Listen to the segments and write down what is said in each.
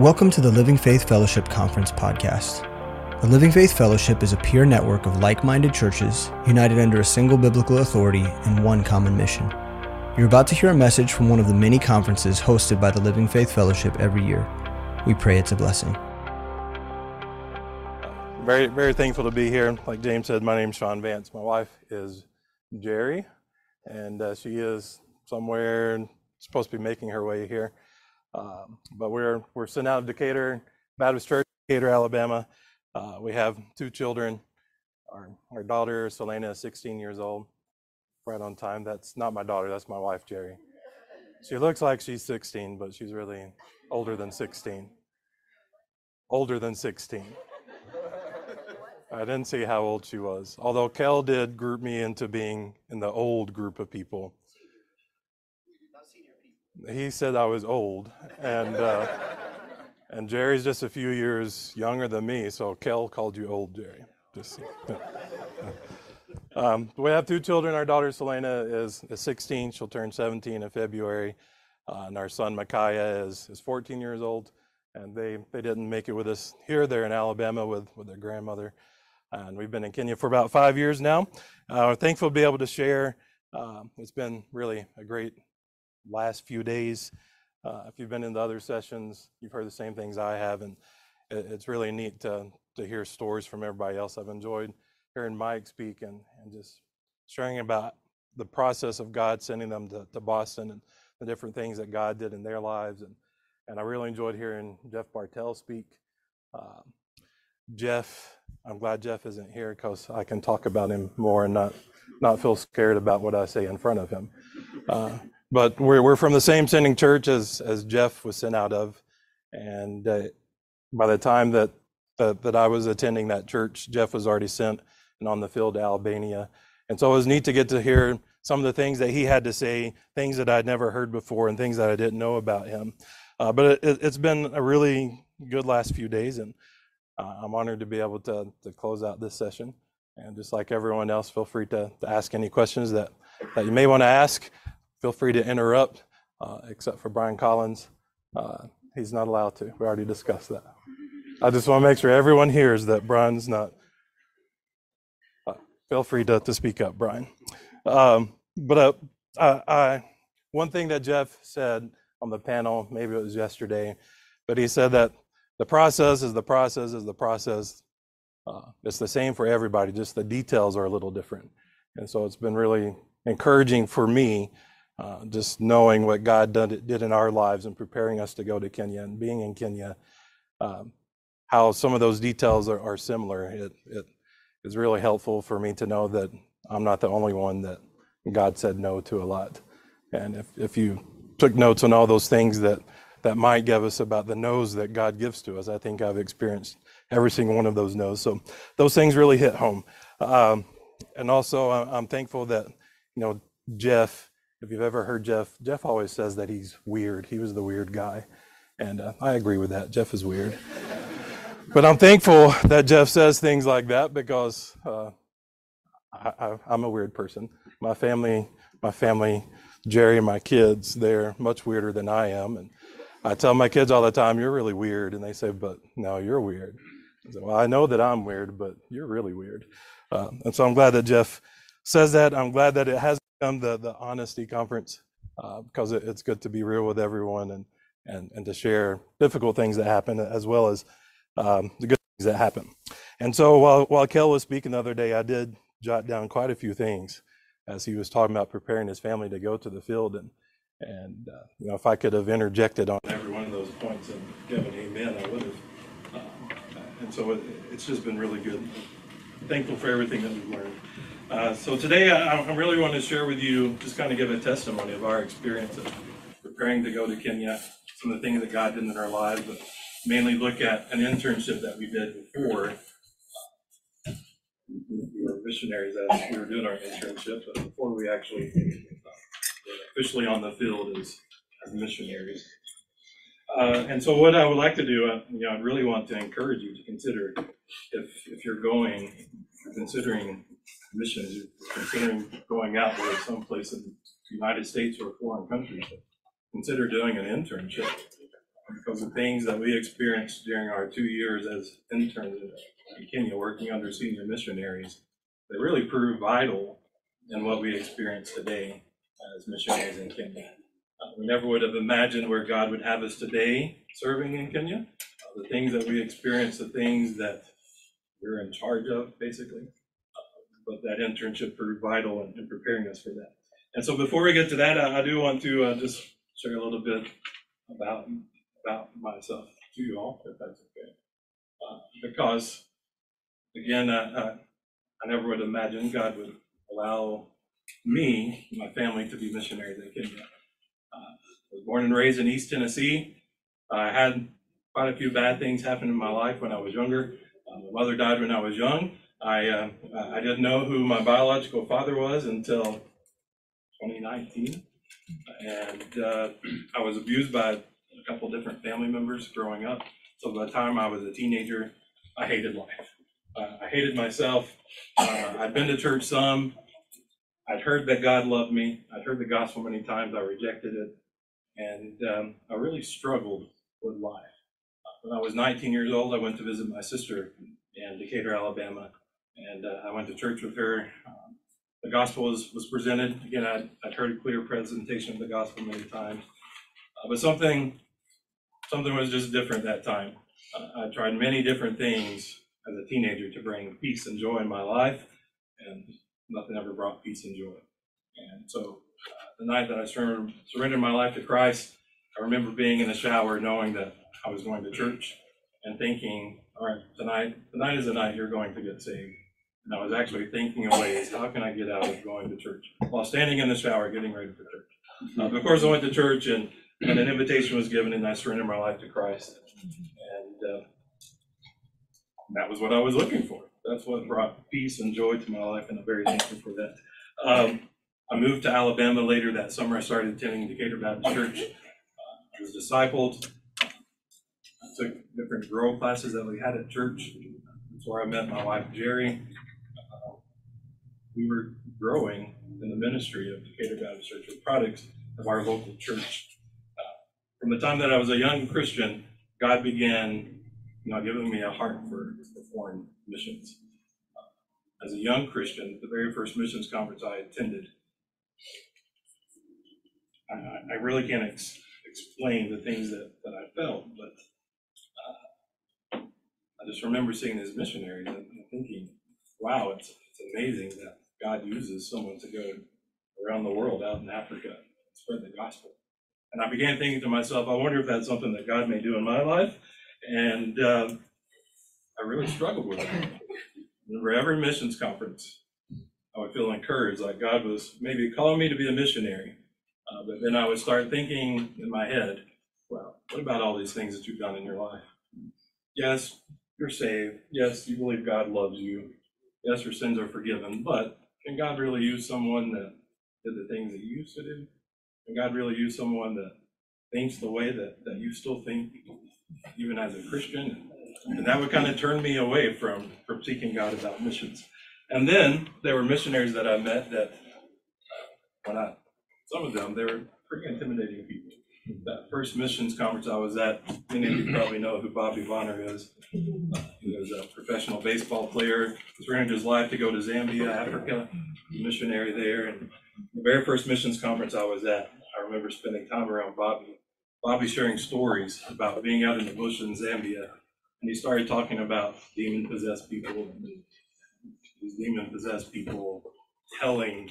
Welcome to the Living Faith Fellowship Conference podcast. The Living Faith Fellowship is a peer network of like minded churches united under a single biblical authority and one common mission. You're about to hear a message from one of the many conferences hosted by the Living Faith Fellowship every year. We pray it's a blessing. Very, very thankful to be here. Like James said, my name's Sean Vance. My wife is Jerry, and uh, she is somewhere supposed to be making her way here. Um, but we're we're sent out of Decatur Baptist Church, Decatur, Alabama. Uh, we have two children. Our our daughter Selena is 16 years old, right on time. That's not my daughter. That's my wife, Jerry. She looks like she's 16, but she's really older than 16. Older than 16. I didn't see how old she was. Although Kel did group me into being in the old group of people he said I was old, and uh, and Jerry's just a few years younger than me, so Kel called you old, Jerry. Just, um, we have two children. Our daughter Selena is, is 16; she'll turn 17 in February, uh, and our son Micaiah is is 14 years old. And they they didn't make it with us here. They're in Alabama with with their grandmother, and we've been in Kenya for about five years now. Uh, we're thankful to be able to share. Uh, it's been really a great last few days. Uh, if you've been in the other sessions, you've heard the same things I have, and it, it's really neat to to hear stories from everybody else. I've enjoyed hearing Mike speak and, and just sharing about the process of God sending them to, to Boston and the different things that God did in their lives. And, and I really enjoyed hearing Jeff Bartell speak. Uh, Jeff, I'm glad Jeff isn't here because I can talk about him more and not, not feel scared about what I say in front of him. Uh, but we're, we're from the same sending church as, as Jeff was sent out of. And uh, by the time that, that, that I was attending that church, Jeff was already sent and on the field to Albania. And so it was neat to get to hear some of the things that he had to say, things that I'd never heard before, and things that I didn't know about him. Uh, but it, has been a really good last few days, and uh, I'm honored to be able to, to close out this session. And just like everyone else, feel free to, to ask any questions that, that you may want to ask feel free to interrupt, uh, except for Brian Collins. Uh, he's not allowed to. We already discussed that. I just want to make sure everyone hears that Brian's not. Uh, feel free to, to speak up, Brian. Um, but uh, I, one thing that Jeff said on the panel, maybe it was yesterday, but he said that the process is the process is the process. Uh, it's the same for everybody, just the details are a little different. And so it's been really encouraging for me uh, just knowing what God did, did in our lives and preparing us to go to Kenya and being in Kenya, um, how some of those details are, are similar. It, it is really helpful for me to know that I'm not the only one that God said no to a lot. And if, if you took notes on all those things that, that might give us about the no's that God gives to us, I think I've experienced every single one of those no's. So those things really hit home. Um, and also, I'm thankful that, you know, Jeff if you've ever heard Jeff, Jeff always says that he's weird. He was the weird guy. And uh, I agree with that. Jeff is weird. but I'm thankful that Jeff says things like that because uh, I, am a weird person. My family, my family, Jerry and my kids, they're much weirder than I am. And I tell my kids all the time, you're really weird. And they say, but no, you're weird. I say, well, I know that I'm weird, but you're really weird. Uh, and so I'm glad that Jeff says that. I'm glad that it has come the the honesty conference uh, because it, it's good to be real with everyone and and and to share difficult things that happen as well as um, the good things that happen. And so while while Kel was speaking the other day, I did jot down quite a few things as he was talking about preparing his family to go to the field and and uh, you know if I could have interjected on every one of those points and given amen, I would have. Uh, and so it, it's just been really good. Thankful for everything that we've learned. Uh, so today I, I really want to share with you, just kind of give a testimony of our experience of preparing to go to Kenya, some of the things that God did in our lives, but mainly look at an internship that we did before. We were missionaries as we were doing our internship, but before we actually officially on the field as, as missionaries. Uh, and so what I would like to do, uh, you know, I'd really want to encourage you to consider if, if you're going, considering missions, you're considering going out to someplace in the United States or a foreign country, consider doing an internship because the things that we experienced during our two years as interns in Kenya, working under senior missionaries, they really proved vital in what we experience today as missionaries in Kenya. Uh, we never would have imagined where God would have us today serving in Kenya. Uh, the things that we experience, the things that we're in charge of, basically. But that internship proved vital in, in, preparing us for that. And so, before we get to that, I, I do want to uh, just share a little bit about about myself to you all, if that's okay. Uh, because, again, I never would imagine God would allow me, my family, to be missionaries in Kenya. Uh, I was born and raised in East Tennessee. I had quite a few bad things happen in my life when I was younger. Uh, my mother died when I was young. I uh, I didn't know who my biological father was until 2019, and uh, I was abused by a couple different family members growing up. So by the time I was a teenager, I hated life. Uh, I hated myself. Uh, I'd been to church some. I'd heard that God loved me. I'd heard the gospel many times. I rejected it. And um, I really struggled with life. When I was 19 years old, I went to visit my sister in Decatur, Alabama. And uh, I went to church with her. Um, the gospel was, was presented. Again, I'd, I'd heard a clear presentation of the gospel many times. Uh, but something, something was just different that time. Uh, I tried many different things as a teenager to bring peace and joy in my life. And nothing ever brought peace and joy. And so uh, the night that I surrendered, surrendered my life to Christ, I remember being in the shower knowing that I was going to church and thinking, all right, tonight, tonight is the night you're going to get saved. And I was actually thinking of ways, how can I get out of going to church while standing in the shower getting ready for church? Uh, of course, I went to church and, and an invitation was given and I surrendered my life to Christ. And uh, that was what I was looking for that's what brought peace and joy to my life, and I'm very thankful for that. Um, I moved to Alabama later that summer. I started attending Decatur Baptist Church. Uh, I was discipled. I took different grow classes that we had at church. That's where I met my wife, Jerry. Uh, we were growing in the ministry of Decatur Baptist Church with products of our local church. Uh, from the time that I was a young Christian, God began, you know, giving me a heart for, for foreign missions. As a young Christian, the very first missions conference I attended, I, I really can't ex- explain the things that, that I felt, but uh, I just remember seeing these missionaries and thinking, wow, it's, it's amazing that God uses someone to go around the world out in Africa and spread the gospel. And I began thinking to myself, I wonder if that's something that God may do in my life. And um, I really struggled with that. Whenever every missions conference, I would feel encouraged, like God was maybe calling me to be a missionary. Uh, but then I would start thinking in my head, well, what about all these things that you've done in your life? Yes, you're saved. Yes, you believe God loves you. Yes, your sins are forgiven. But can God really use someone that did the things that you used to do? Can God really use someone that thinks the way that, that you still think, even as a Christian? And that would kind of turn me away from, from seeking God about missions. And then there were missionaries that I met that, uh, when I, some of them, they were pretty intimidating people. That first missions conference I was at, many of you probably know who Bobby Bonner is. Uh, he was a professional baseball player, surrendered his life to go to Zambia, Africa, missionary there. And the very first missions conference I was at, I remember spending time around Bobby. Bobby sharing stories about being out in the bush in Zambia and he started talking about demon possessed people, these demon possessed people telling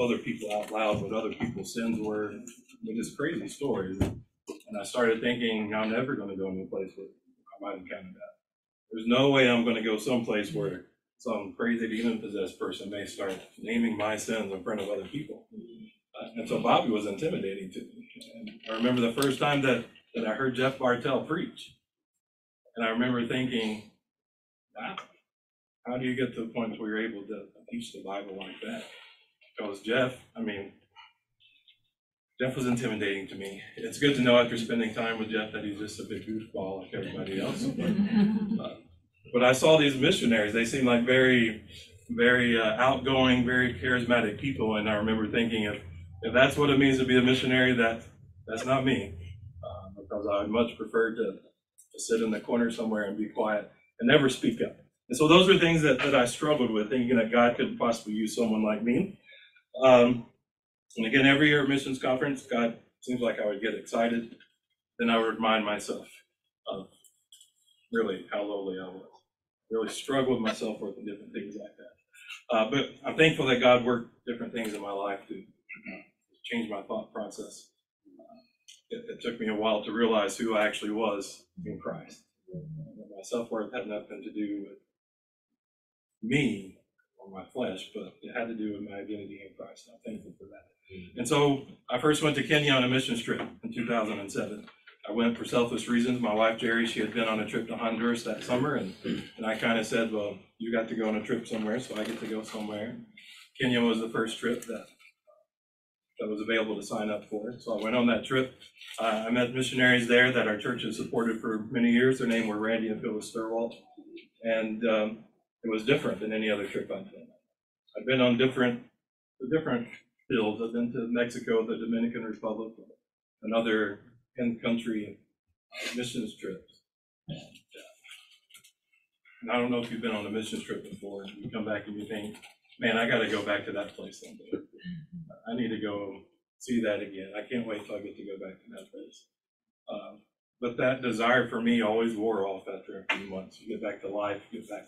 other people out loud what other people's sins were. I mean, just crazy stories. And I started thinking, I'm never going to go any place where I might encounter that. There's no way I'm going to go someplace where some crazy demon possessed person may start naming my sins in front of other people. And so Bobby was intimidating to me. And I remember the first time that, that I heard Jeff Bartell preach. And I remember thinking, wow, how do you get to the point where you're able to teach the Bible like that? Because Jeff, I mean, Jeff was intimidating to me. It's good to know after spending time with Jeff that he's just a big goofball like everybody else. But, uh, but I saw these missionaries. They seemed like very, very uh, outgoing, very charismatic people. And I remember thinking, if, if that's what it means to be a missionary, that that's not me because I would much prefer to, to sit in the corner somewhere and be quiet and never speak up. And so those are things that, that I struggled with, thinking that God couldn't possibly use someone like me. Um, and again, every year at missions conference, God seems like I would get excited. Then I would remind myself of really how lowly I was. Really struggle with myself with different things like that. Uh, but I'm thankful that God worked different things in my life to uh, change my thought process. Uh, it, it, took me a while to realize who I actually was in Christ. My self worth had nothing to do with me or my flesh, but it had to do with my identity in Christ. I'm thankful for that. And so I first went to Kenya on a mission trip in 2007. I went for selfish reasons. My wife Jerry, she had been on a trip to Honduras that summer, and and I kind of said, "Well, you got to go on a trip somewhere, so I get to go somewhere." Kenya was the first trip that that was available to sign up for. So I went on that trip. Uh, I met missionaries there that our church has supported for many years. Their name were Randy and Phyllis Thurwalt, and um, it was different than any other trip I've been. I've been on different different fields. I've been to Mexico, the Dominican Republic, another in-country missions trips. And, uh, I don't know if you've been on a missions trip before, and you come back and you think, man, I gotta go back to that place someday. I need to go see that again. I can't wait till I get to go back to that place. Um, but that desire for me always wore off after a few months. You get back to life, you get back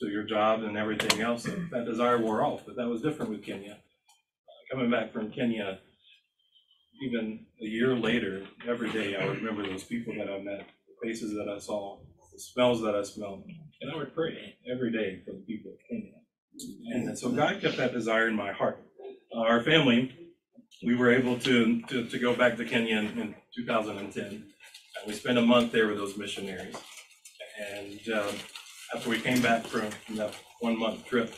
to your job and everything else. That desire wore off, but that was different with Kenya. Uh, coming back from Kenya, even a year later, every day I would remember those people that I met, the faces that I saw, the smells that I smelled, and I would pray every day for the people of Kenya. And so God kept that desire in my heart. Uh, our family, we were able to, to, to go back to Kenya in, in 2010. And we spent a month there with those missionaries. And um, after we came back from, that one month trip,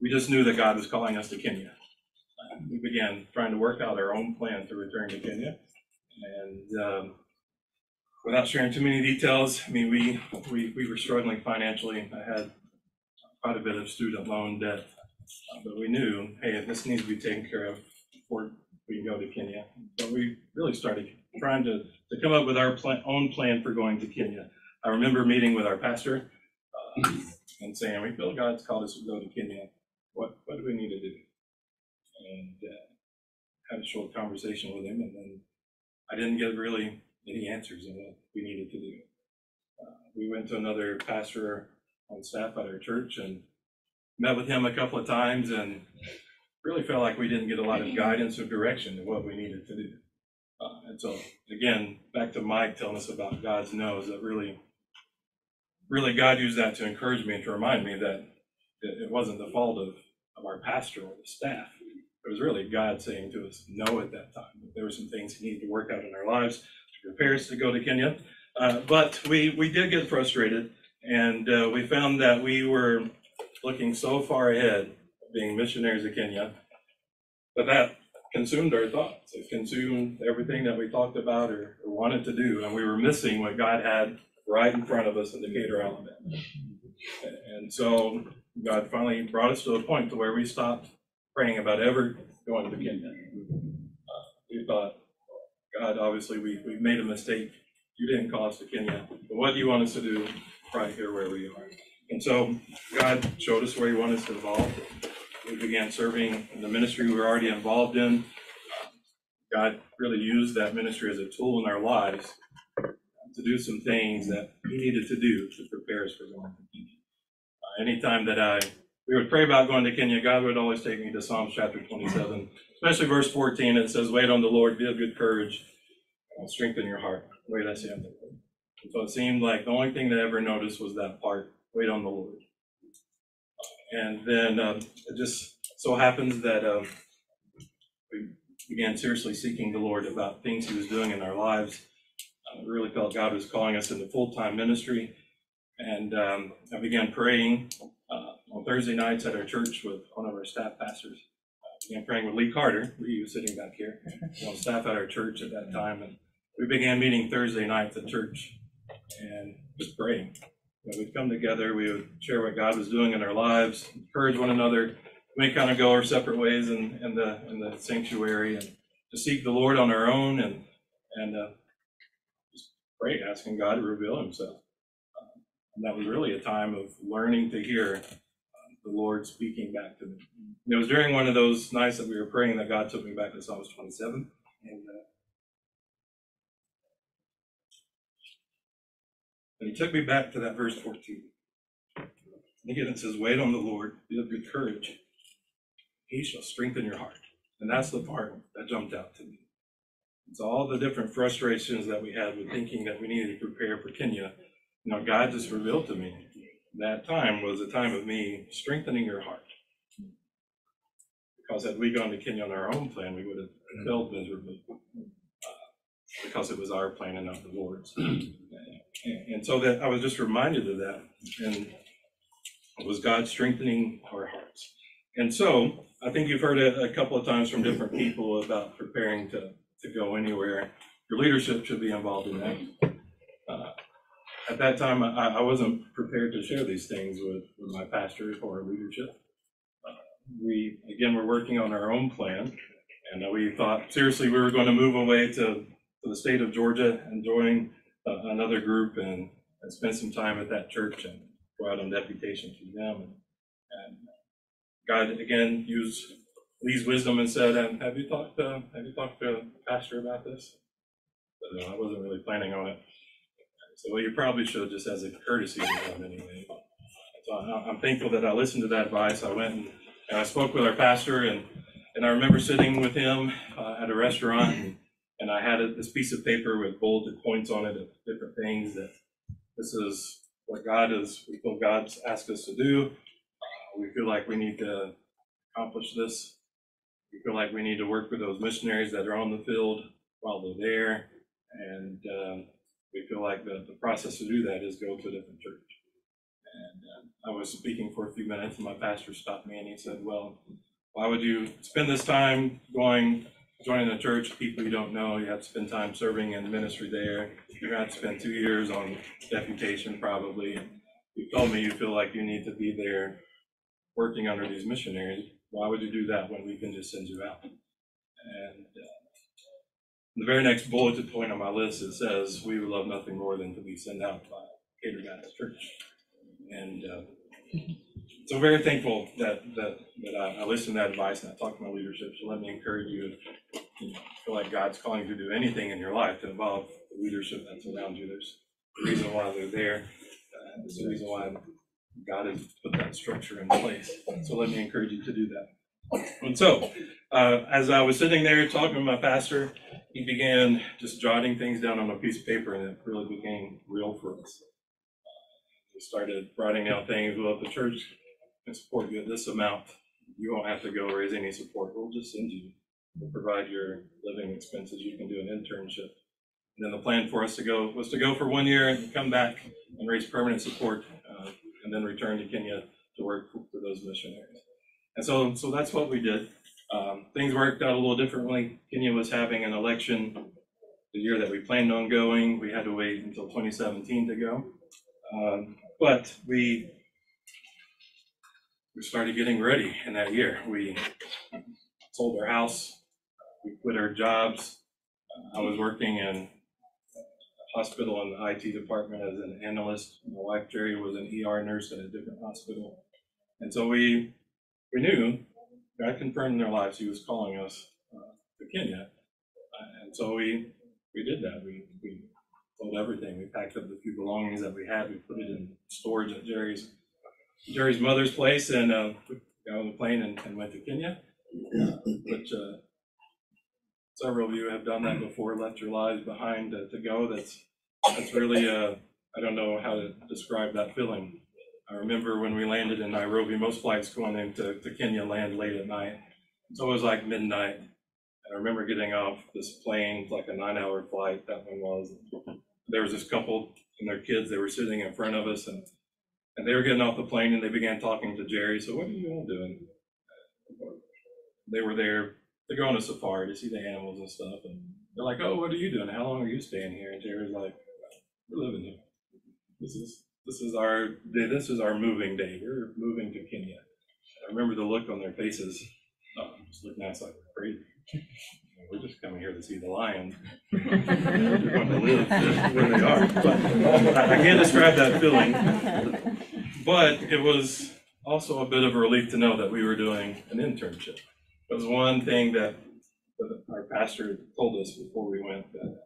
we just knew that God was calling us to Kenya. We began trying to work out our own plan to return to Kenya. And um, without sharing too many details, I mean, we, we, we were struggling financially. I had quite a bit of student loan debt, uh, but we knew, hey, this needs to be taken care of before we can go to Kenya. But we really started trying to, to come up with our own plan for going to Kenya. I remember meeting with our pastor and saying, we feel God's called us to go to Kenya. What, what do we need to do? And uh, had a short conversation with him, and then I didn't get really any answers on what we needed to do. Uh, we went to another pastor on staff at our church and met with him a couple of times and really felt like we didn't get a lot of guidance or direction in what we needed to do. Uh, and so, again, back to Mike telling us about God's no's that really, really God used that to encourage me and to remind me that it wasn't the fault of, of our pastor or the staff. It was really God saying to us no at that time. There were some things he needed to work out in our lives to prepare us to go to Kenya. Uh, but we, we did get frustrated, and uh, we found that we were looking so far ahead, being missionaries of Kenya, that that consumed our thoughts. It consumed everything that we talked about or, or wanted to do, and we were missing what God had right in front of us in Decatur, Alabama. And so God finally brought us to a point to where we stopped praying about ever going to Kenya. Uh, we thought, God, obviously we, we made a mistake. You didn't call us to Kenya, but what do you want us to do right here where we are? And so God showed us where He wanted us to evolve. We began serving in the ministry we were already involved in. God really used that ministry as a tool in our lives to do some things that He needed to do to prepare us for going to Kenya. Uh, anytime that I we would pray about going to Kenya, God would always take me to Psalms chapter 27, especially verse 14. It says, Wait on the Lord, be of good courage, and strengthen your heart. Wait, I say on the Lord. And so it seemed like the only thing that I ever noticed was that part wait on the Lord. And then um, it just so happens that um, we began seriously seeking the Lord about things He was doing in our lives. Really felt God was calling us into full time ministry. And um, I began praying uh, on Thursday nights at our church with one of our staff pastors. I began praying with Lee Carter. Lee was sitting back here, on staff at our church at that time. And we began meeting Thursday nights at church and just praying. You know, we'd come together, we would share what God was doing in our lives, encourage one another. We kind of go our separate ways in, in the in the sanctuary and to seek the Lord on our own and and uh, asking God to reveal Himself. Um, and that was really a time of learning to hear um, the Lord speaking back to me. And it was during one of those nights that we were praying that God took me back to Psalms 27. And, uh, He took me back to that verse 14. And again, it says, Wait on the Lord, be of good courage. He shall strengthen your heart. And that's the part that jumped out to me. It's all the different frustrations that we had with thinking that we needed to prepare for Kenya. You know, God just revealed to me that time was a time of me strengthening your heart. Because had we gone to Kenya on our own plan, we would have failed miserably. Uh, because it was our plan and not the Lord's. and, and so that I was just reminded of that. And it was God strengthening our hearts. And so I think you've heard it a couple of times from different people about preparing to, to go anywhere. Your leadership should be involved in that. Uh, at that time, I, I wasn't prepared to share these things with, with my pastors or leadership. Uh, we, again, were working on our own plan, and we thought seriously we were going to move away to, to the state of Georgia and join uh, another group and, and spend some time at that church and go out on deputation to them. And, and God again used Lee's wisdom and said, um, "Have you talked to Have you talked to Pastor about this?" But no, I wasn't really planning on it. So, well, you probably should just as a courtesy to them anyway. So I'm thankful that I listened to that advice. I went and, and I spoke with our pastor, and and I remember sitting with him uh, at a restaurant, and, and I had a, this piece of paper with bolded points on it of different things that this is what God is. We feel God's asked us to do we feel like we need to accomplish this. We feel like we need to work with those missionaries that are on the field while they're there. And um, we feel like the, the process to do that is go to a different church. And uh, I was speaking for a few minutes, and my pastor stopped me and he said, Well, why would you spend this time going, joining a church, people you don't know? You have to spend time serving in the ministry there. You're have to spend two years on deputation, probably. You told me you feel like you need to be there working under these missionaries, why would you do that when we can just send you out? And uh, the very next bulleted point on my list, it says, we would love nothing more than to be sent out by Decatur Baptist Church. And uh, so very thankful that that, that I, I, listened to that advice and I talked to my leadership. So let me encourage you, if you know, feel like God's calling you to do anything in your life to involve the leadership that's around you. There's a reason why they're there. Uh, there's a reason why God has put that structure in place. So let me encourage you to do that. And so, uh, as I was sitting there talking with my pastor, he began just jotting things down on a piece of paper, and it really became real for us. we started writing out things. Well, the church can support you at this amount, you won't have to go raise any support. We'll just send you. We'll provide your living expenses. You can do an internship. And then the plan for us to go was to go for one year and come back and raise permanent support then return to Kenya to work for, those missionaries. And so, so that's what we did. Um, things worked out a little differently. Kenya was having an election the year that we planned on going. We had to wait until 2017 to go. Um, but we we started getting ready in that year. We sold our house. We quit our jobs. I was working in hospital in the IT department as an analyst. My wife Jerry was an ER nurse at a different hospital, and so we we knew God confirmed in their lives He was calling us uh, to Kenya, uh, and so we we did that. We we sold everything. We packed up the few belongings that we had. We put it in storage at Jerry's Jerry's mother's place, and uh, got on the plane and, and went to Kenya. which uh, several of you have done that before, left your lives behind to, to go. That's that's really uh, I don't know how to describe that feeling. I remember when we landed in Nairobi, most flights going into to Kenya land late at night. It's always like midnight. And I remember getting off this plane, like a nine hour flight, that one was. There was this couple and their kids, they were sitting in front of us and and they were getting off the plane and they began talking to Jerry. So what are you all doing? They were there to go on a safari to see the animals and stuff. And they're like, "Oh, what are you doing? How long are you staying here?" And Jerry's like, "We're living here. This is this is our day. This is our moving day. We're moving to Kenya." I remember the look on their faces. Oh, just looking at us like crazy. we're just coming here to see the lions. We want to live where they are. But I can't describe that feeling. But it was also a bit of a relief to know that we were doing an internship. Was one thing that our pastor told us before we went that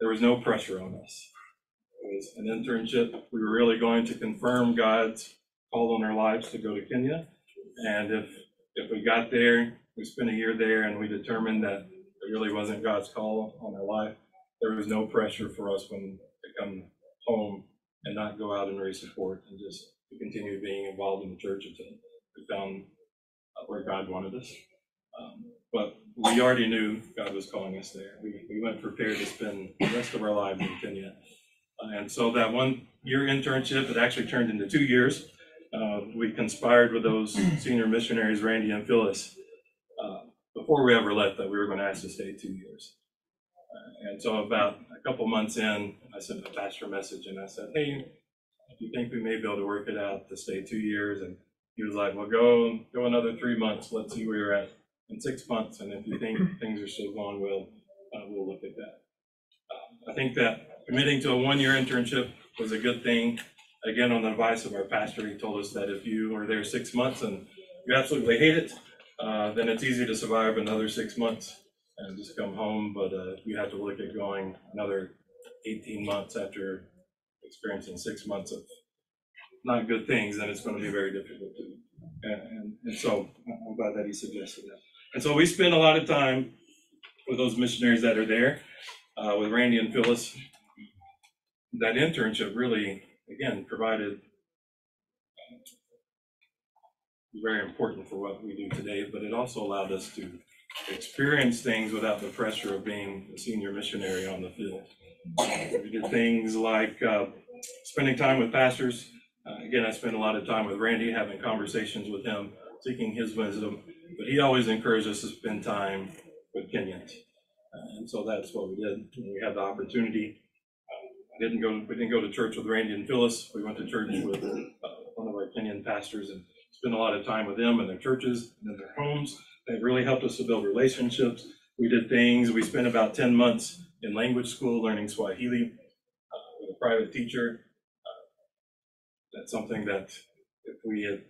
there was no pressure on us. It was an internship. We were really going to confirm God's call on our lives to go to Kenya. And if, if we got there, we spent a year there and we determined that it really wasn't God's call on our life, there was no pressure for us when to come home and not go out and raise support and just to continue being involved in the church until we found where God wanted us. Um, but we already knew God was calling us there. We, we went prepared to spend the rest of our lives in Kenya. Uh, and so that one year internship, it actually turned into two years. Uh, we conspired with those senior missionaries, Randy and Phyllis, uh, before we ever left, that we were going to ask to stay two years. Uh, and so about a couple months in, I sent the pastor a message and I said, hey, if you think we may be able to work it out to stay two years, and he was like, well, go go another three months. Let's see where you're at in six months, and if you think things are still going well, uh, we'll look at that. Uh, I think that committing to a one-year internship was a good thing. Again, on the advice of our pastor, he told us that if you are there six months and you absolutely hate it, uh, then it's easy to survive another six months and just come home. But uh, if you have to look at going another 18 months after experiencing six months of not good things, then it's going to be very difficult to. And, and, and so I'm glad that he suggested that. And so we spend a lot of time with those missionaries that are there, uh, with Randy and Phyllis. That internship really, again, provided uh, very important for what we do today, but it also allowed us to experience things without the pressure of being a senior missionary on the field. We did things like uh, spending time with pastors. Uh, again, I spent a lot of time with Randy, having conversations with him, seeking his wisdom. But he always encouraged us to spend time with Kenyans, uh, and so that's what we did. When we had the opportunity, uh, I didn't go. We didn't go to church with Randy and Phyllis. We went to church with uh, one of our Kenyan pastors and spent a lot of time with them in their churches and in their homes. They really helped us to build relationships. We did things. We spent about ten months in language school learning Swahili uh, with a private teacher. Uh, that's something that if we had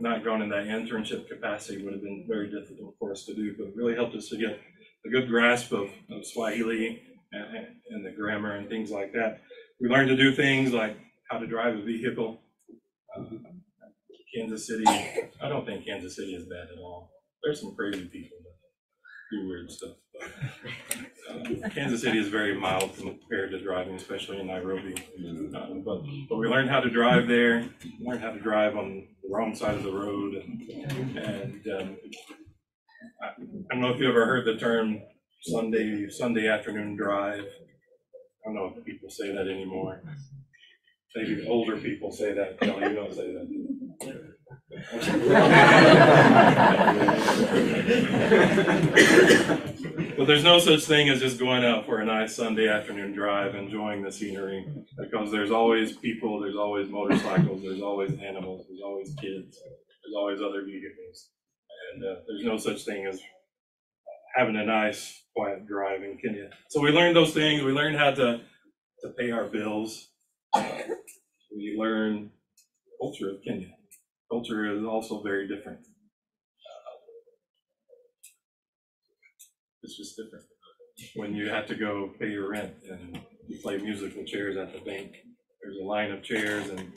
not gone in that internship capacity would have been very difficult for us to do, but really helped us to get a good grasp of, of Swahili and, and the grammar and things like that. We learned to do things like how to drive a vehicle. Uh, Kansas City, I don't think Kansas City is bad at all. There's some crazy people that do weird stuff. But, Kansas City is very mild compared to driving, especially in Nairobi. Uh, but, but we learned how to drive there, learned how to drive on the wrong side of the road. And, and um, I, I don't know if you ever heard the term Sunday Sunday afternoon drive. I don't know if people say that anymore. Maybe older people say that. No, you don't say that. but there's no such thing as just going out for a nice Sunday afternoon drive, enjoying the scenery, because there's always people, there's always motorcycles, there's always animals, there's always kids, there's always other vehicles, and uh, there's no such thing as having a nice quiet drive in Kenya. So we learned those things. We learned how to to pay our bills. Uh, we learn culture of Kenya culture is also very different. Uh, it's just different. When you have to go pay your rent and you play musical chairs at the bank, there's a line of chairs and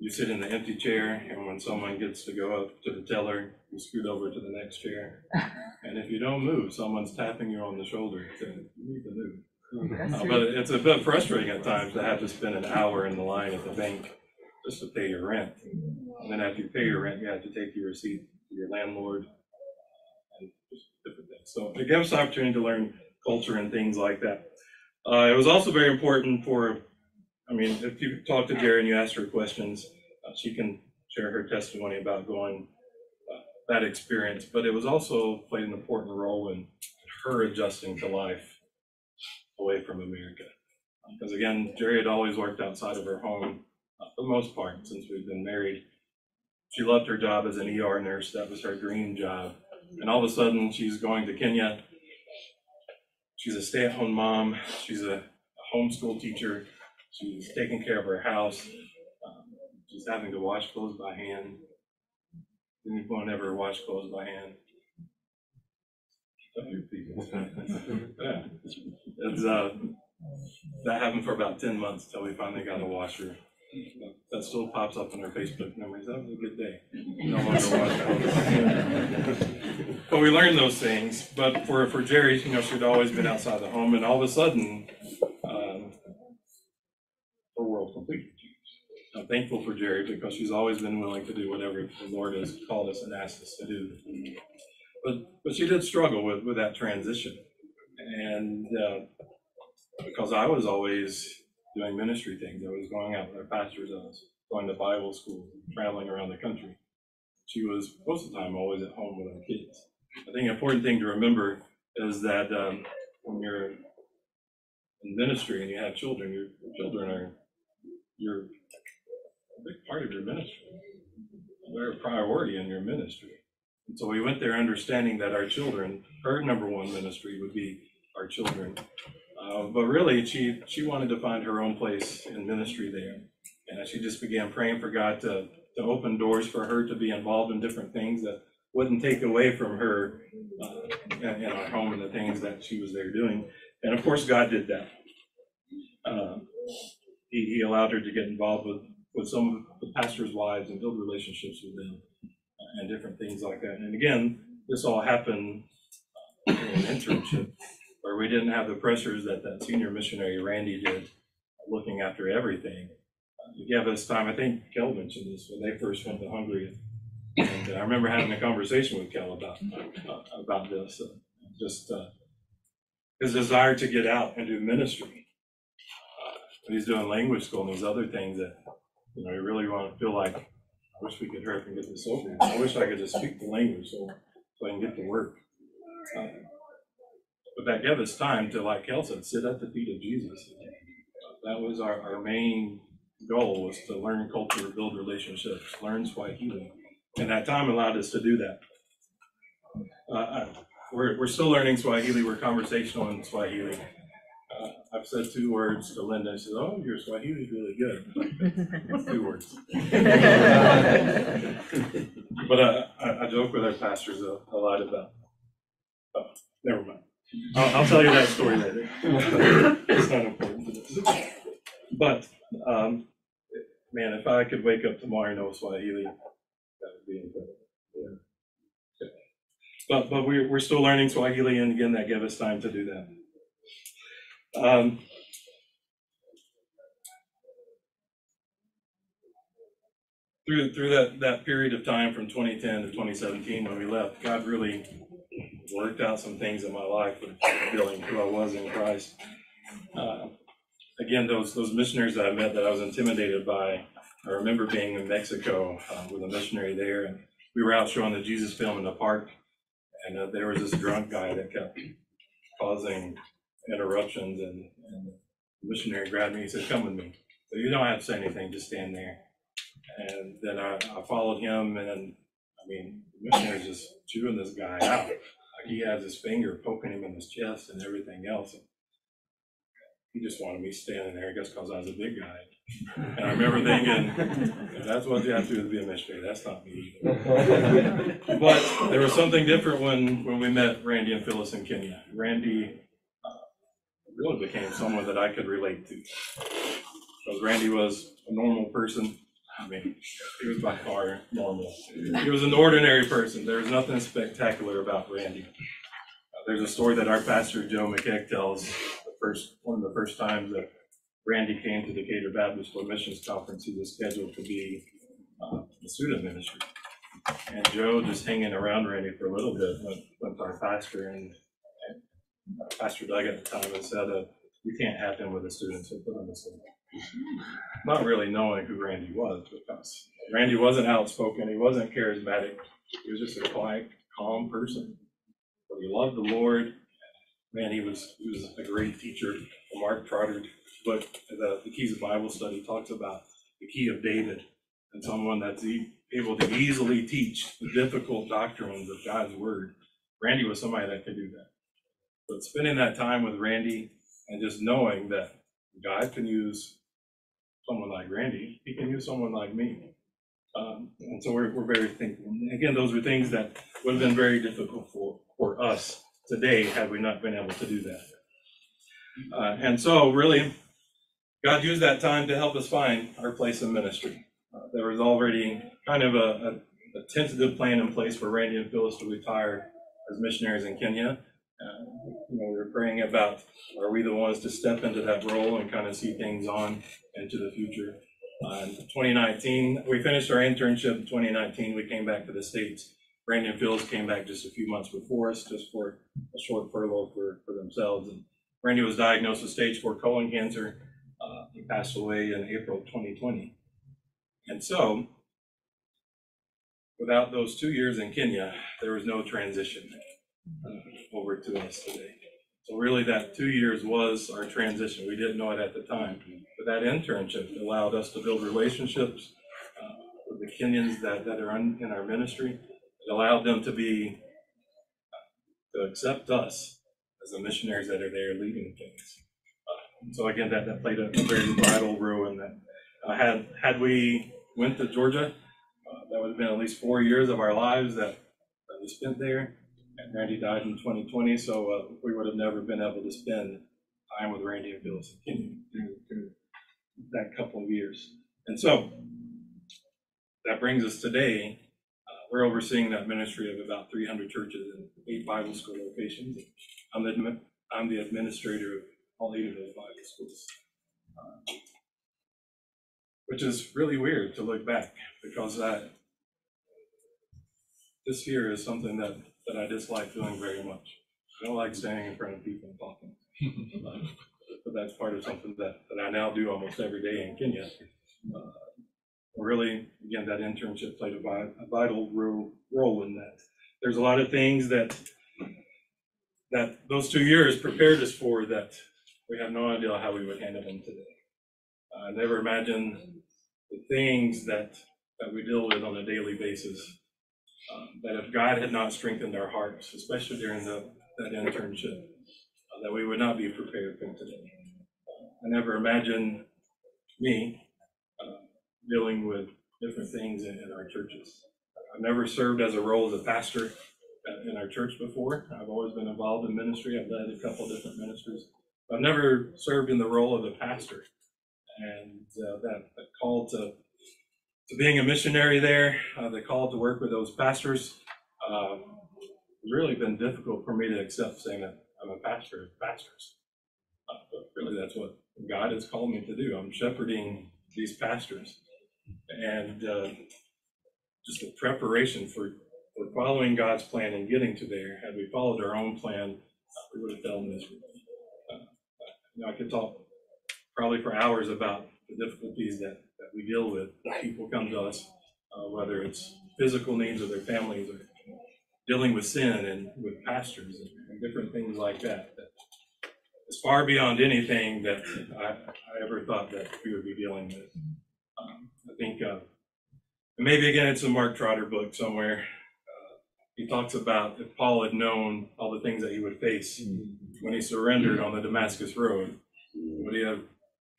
you sit in the empty chair, and when someone gets to go up to the teller, you scoot over to the next chair. And if you don't move, someone's tapping you on the shoulder saying, you need to move. Uh, but it's a bit frustrating at times to have to spend an hour in the line at the bank just to pay your rent. And then after you pay your rent, you have to take your receipt to your landlord and just different things. So it gives us an opportunity to learn culture and things like that. Uh, it was also very important for, I mean, if you talk to Jerry and you ask her questions, uh, she can share her testimony about going uh, that experience. But it was also played an important role in her adjusting to life away from America. Because again, Jerry had always worked outside of her home uh, for the most part since we've been married. She loved her job as an ER nurse. That was her dream job. And all of a sudden, she's going to Kenya she's a stay-at-home mom. She's a, a homeschool teacher. She's taking care of her house. Um, she's having to wash clothes by hand. Anyone ever wash clothes by hand? A few people. yeah. It's, uh, that happened for about 10 months until we finally got a washer. That still pops up in our Facebook memories. That was a good day. No But we learned those things. But for, for Jerry, you know, she'd always been outside the home, and all of a sudden, um, her world completely changed. I'm thankful for Jerry because she's always been willing to do whatever the Lord has called us and asked us to do. But but she did struggle with, with that transition, and uh, because I was always doing ministry things, I was going out with our pastors, I was going to Bible school, traveling around the country. She was most of the time always at home with our kids. I think an important thing to remember is that um, when you're in ministry and you have children, your, children are your a big part of your ministry. They're a priority in your ministry. And so we went there understanding that our children, her number one ministry would be our children. Uh, but really, she she wanted to find her own place in ministry there, and she just began praying for God to to open doors for her to be involved in different things that wouldn't take away from her uh, our home and the things that she was there doing. And of course, God did that. Uh, he, he allowed her to get involved with, with some of the pastors' wives and build relationships with them and different things like that. And again, this all happened in an internship where we didn't have the pressures that that senior missionary Randy did, looking after everything. Uh, to give us time, I think Kel mentioned this when they first went to Hungary. And uh, I remember having a conversation with Kel about uh, about this, uh, just uh, his desire to get out and do ministry. Uh, he's doing language school and these other things that you know he really want to feel like I wish we could hurry up and get this over. I wish I could just speak the language so, so I can get to work. Uh, but that gave us time to, like Kel said, sit at the feet of Jesus. That was our, our main goal was to learn culture, build relationships, learn Swahili. And that time allowed us to do that. Uh, we're, we're still learning Swahili. We're conversational in Swahili. Uh, I've said two words to Linda. She said, "Oh, your Swahili is really good." two words. but uh, I, I, joke with our pastors a, a lot about. Oh, never mind. I'll, I'll tell you that story later. it's not important this. But um, man, if I could wake up tomorrow and know Swahili, that would be incredible. Yeah. But but we're we're still learning Swahili, and again, that gave us time to do that. Um, through through that that period of time from 2010 to 2017 when we left, God really worked out some things in my life with feeling who I was in Christ. Uh, again, those those missionaries that I met that I was intimidated by. I remember being in Mexico uh, with a missionary there, and we were out showing the Jesus film in the park, and uh, there was this drunk guy that kept causing interruptions, and, and the missionary grabbed me. He said, "Come with me." So you don't have to say anything; just stand there. And then I, I followed him, and I mean, the missionary's just chewing this guy out. Like he has his finger poking him in his chest and everything else. And he just wanted me standing there, I guess, because I was a big guy. And I remember thinking, if that's what you have to do to be a missionary. That's not me. Either." But there was something different when, when we met Randy and Phyllis in Kenya. Randy uh, really became someone that I could relate to. Because Randy was a normal person. I mean, he was by far normal. He was an ordinary person. There was nothing spectacular about Randy. Uh, there's a story that our pastor Joe McKeck tells. The first one of the first times that Randy came to Decatur Baptist for Missions Conference, he was scheduled to be uh, a student ministry. And Joe, just hanging around Randy for a little bit, went, went to our pastor and, and Pastor Doug at the time and said, uh, "You can't have him with the students, so put him aside." Not really knowing who Randy was because Randy wasn't outspoken, he wasn't charismatic, he was just a quiet, calm person. But he loved the Lord. Man, he was he was a great teacher. Mark Trotter book, the, the Keys of Bible Study, talks about the key of David and someone that's able to easily teach the difficult doctrines of God's Word. Randy was somebody that could do that. But spending that time with Randy and just knowing that God can use someone like Randy, he can use someone like me. Um, and so we're, we're very thankful. And Again, those were things that would have been very difficult for, for us today had we not been able to do that. Uh, and so really, God used that time to help us find our place in ministry. Uh, there was already kind of a, a, a tentative plan in place for Randy and Phyllis to retire as missionaries in Kenya. Uh, you know, we were praying about are we the ones to step into that role and kind of see things on into the future. Uh, 2019, we finished our internship in 2019. We came back to the States. Randy and Phyllis came back just a few months before us, just for a short furlough for, for themselves. And Randy was diagnosed with stage four colon cancer. Uh, he passed away in April 2020. And so, without those two years in Kenya, there was no transition uh, over to us today. So really, that two years was our transition. We didn't know it at the time, but that internship allowed us to build relationships uh, with the Kenyans that, that are in, our ministry. It allowed them to be to accept us as the missionaries that are there leading things. Uh, so again, that, that played a, a very vital role in that. Uh, had had we went to Georgia, uh, that would have been at least four years of our lives that, that we spent there. And Randy died in 2020, so uh, we would have never been able to spend time with Randy and in Kenya through, through that couple of years. And so that brings us today. Uh, we're overseeing that ministry of about 300 churches and eight Bible school locations. I'm the, I'm the administrator of all eight of those Bible schools. Uh, which is really weird to look back because that this year is something that, that I dislike doing very much. I don't like standing in front of people and talking. But that's part of something that, that I now do almost every day in Kenya. Uh, Really, again, that internship played a vi- a vital role, role in that. There's a lot of things that, that those two years prepared us for that we have no idea how we would handle them today. I never imagined the things that, that we deal with on a daily basis. Um, That if God had not strengthened our hearts, especially during the, that internship, uh, that we would not be prepared for today. I never imagined me uh, dealing with different things in, in our churches. I've never served as a role as a pastor in our church before. I've always been involved in ministry. I've led a couple different ministries. I've never served in the role of a pastor. And uh, that, that call to, to being a missionary there, uh, the call to work with those pastors, um, really been difficult for me to accept saying that I'm a pastor of pastors. Uh, but really, that's what God has called me to do. I'm shepherding these pastors. And uh, just the preparation for, for following God's plan and getting to there, had we followed our own plan, uh, we would have failed miserably. Uh, you know, I could talk probably for hours about the difficulties that we deal with. People come to us, uh, whether it's physical needs of their families or dealing with sin and with pastors and, and different things like that. It's far beyond anything that I, I ever thought that we would be dealing with. Um, I think, uh, maybe again, it's a Mark Trotter book somewhere. Uh, he talks about if Paul had known all the things that he would face when he surrendered on the Damascus Road, would he have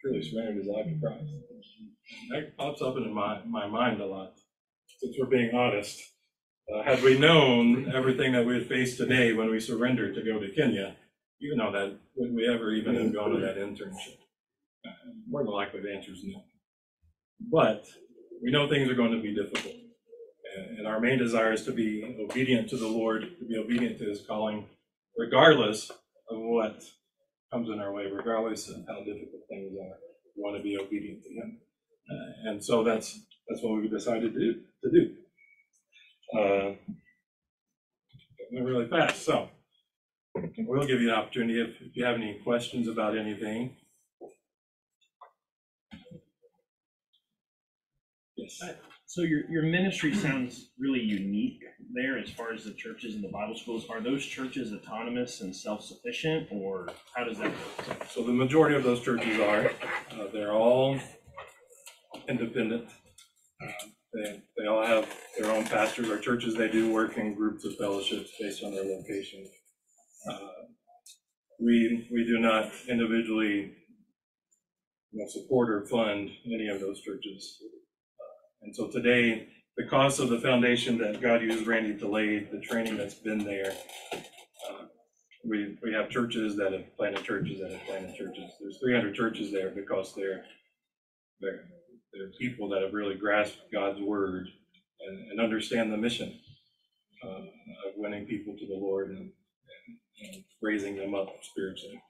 truly surrendered his life to Christ? That pops up into my, my mind a lot, since we're being honest. Uh, had we known everything that we would face today when we surrendered to go to Kenya, you know that would we ever even have gone to that internship? Uh, more than likely, the answer is no. But we know things are going to be difficult. And our main desire is to be obedient to the Lord, to be obedient to his calling, regardless of what comes in our way, regardless of how difficult things are. We want to be obedient to him. Uh, and so that's that's what we decided to do. To do. Uh, really fast. So we'll give you an opportunity if, if you have any questions about anything. Yes. So your, your ministry sounds really unique there as far as the churches and the Bible schools. Are those churches autonomous and self-sufficient or how does that work? So the majority of those churches are, uh, they're all independent. Uh, They, they all have their own pastors. Our churches, they do work in groups of fellowships based on their location. Uh, we, we do not individually, you know, support or fund any of those churches. And so today, because of the foundation that God used Randy lay, the training that's been there, uh, we, we have churches that have planted churches that have planted churches. There's 300 churches there because they're, they're, they're people that have really grasped God's word and, and understand the mission uh, of winning people to the Lord and, and, and raising them up spiritually.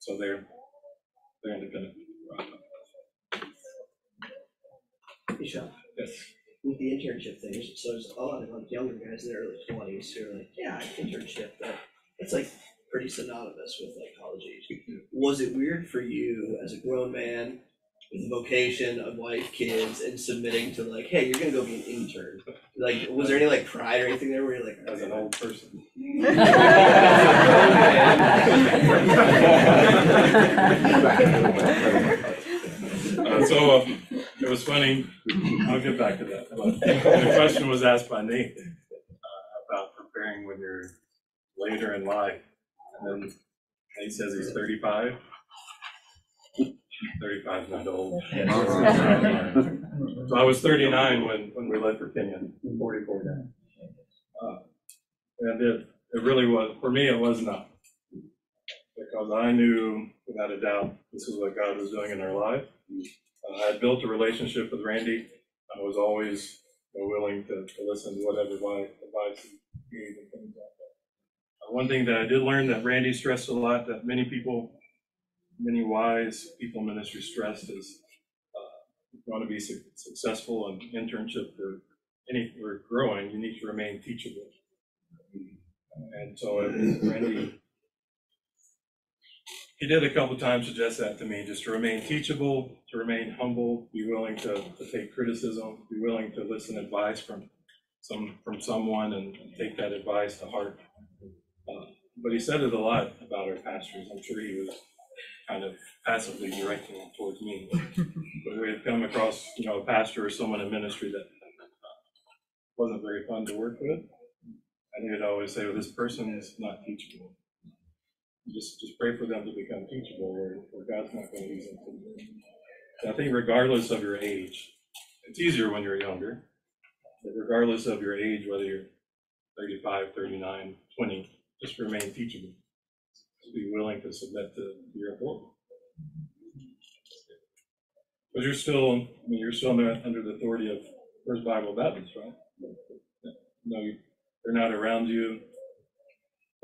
So they're, they're independent. Bishop, Yes. with the internship thing, so there's a lot of like younger guys in their early twenties who are like, yeah, internship, but it's like pretty synonymous with like college age. Was it weird for you as a grown man with a vocation, a wife, kids, and submitting to like, hey, you're gonna go be an intern? Like, was there any like pride or anything there where you're like, As an old person. Uh, so uh, it was funny. I'll get back to that. The question was asked by Nate uh, about preparing when you're later in life. And then says he's 35. 35 is not old. So I was 39 when, when we left for Kenya, 44 now. Uh, And it, it really was, for me, it was not. Because I knew without a doubt, this is what God was doing in our life. Uh, I built a relationship with Randy. I was always you know, willing to, to listen to whatever advice he gave and things like that. Uh, One thing that I did learn that Randy stressed a lot, that many people, many wise people in ministry stressed is, uh, if you want to be su- successful in internship or any, or growing, you need to remain teachable. And so Randy, he did a couple times suggest that to me, just to remain teachable, to remain humble, be willing to, to take criticism, be willing to listen advice from some, from someone and and take that advice to heart. Uh, But he said it a lot about our pastors. I'm sure he was kind of passively directing it towards me. But we had come across, you know, a pastor or someone in ministry that wasn't very fun to work with. And he would always say, well, this person is not teachable. Just, just pray for them to become teachable, or, or God's not gonna use them to. I think regardless of your age, it's easier when you're younger, but regardless of your age, whether you're 35, 39, 20, just remain teachable. Just be willing to submit to your authority. Because you're still, I mean, you're still under, under the authority of First Bible Baptist, right? No, they're not around you.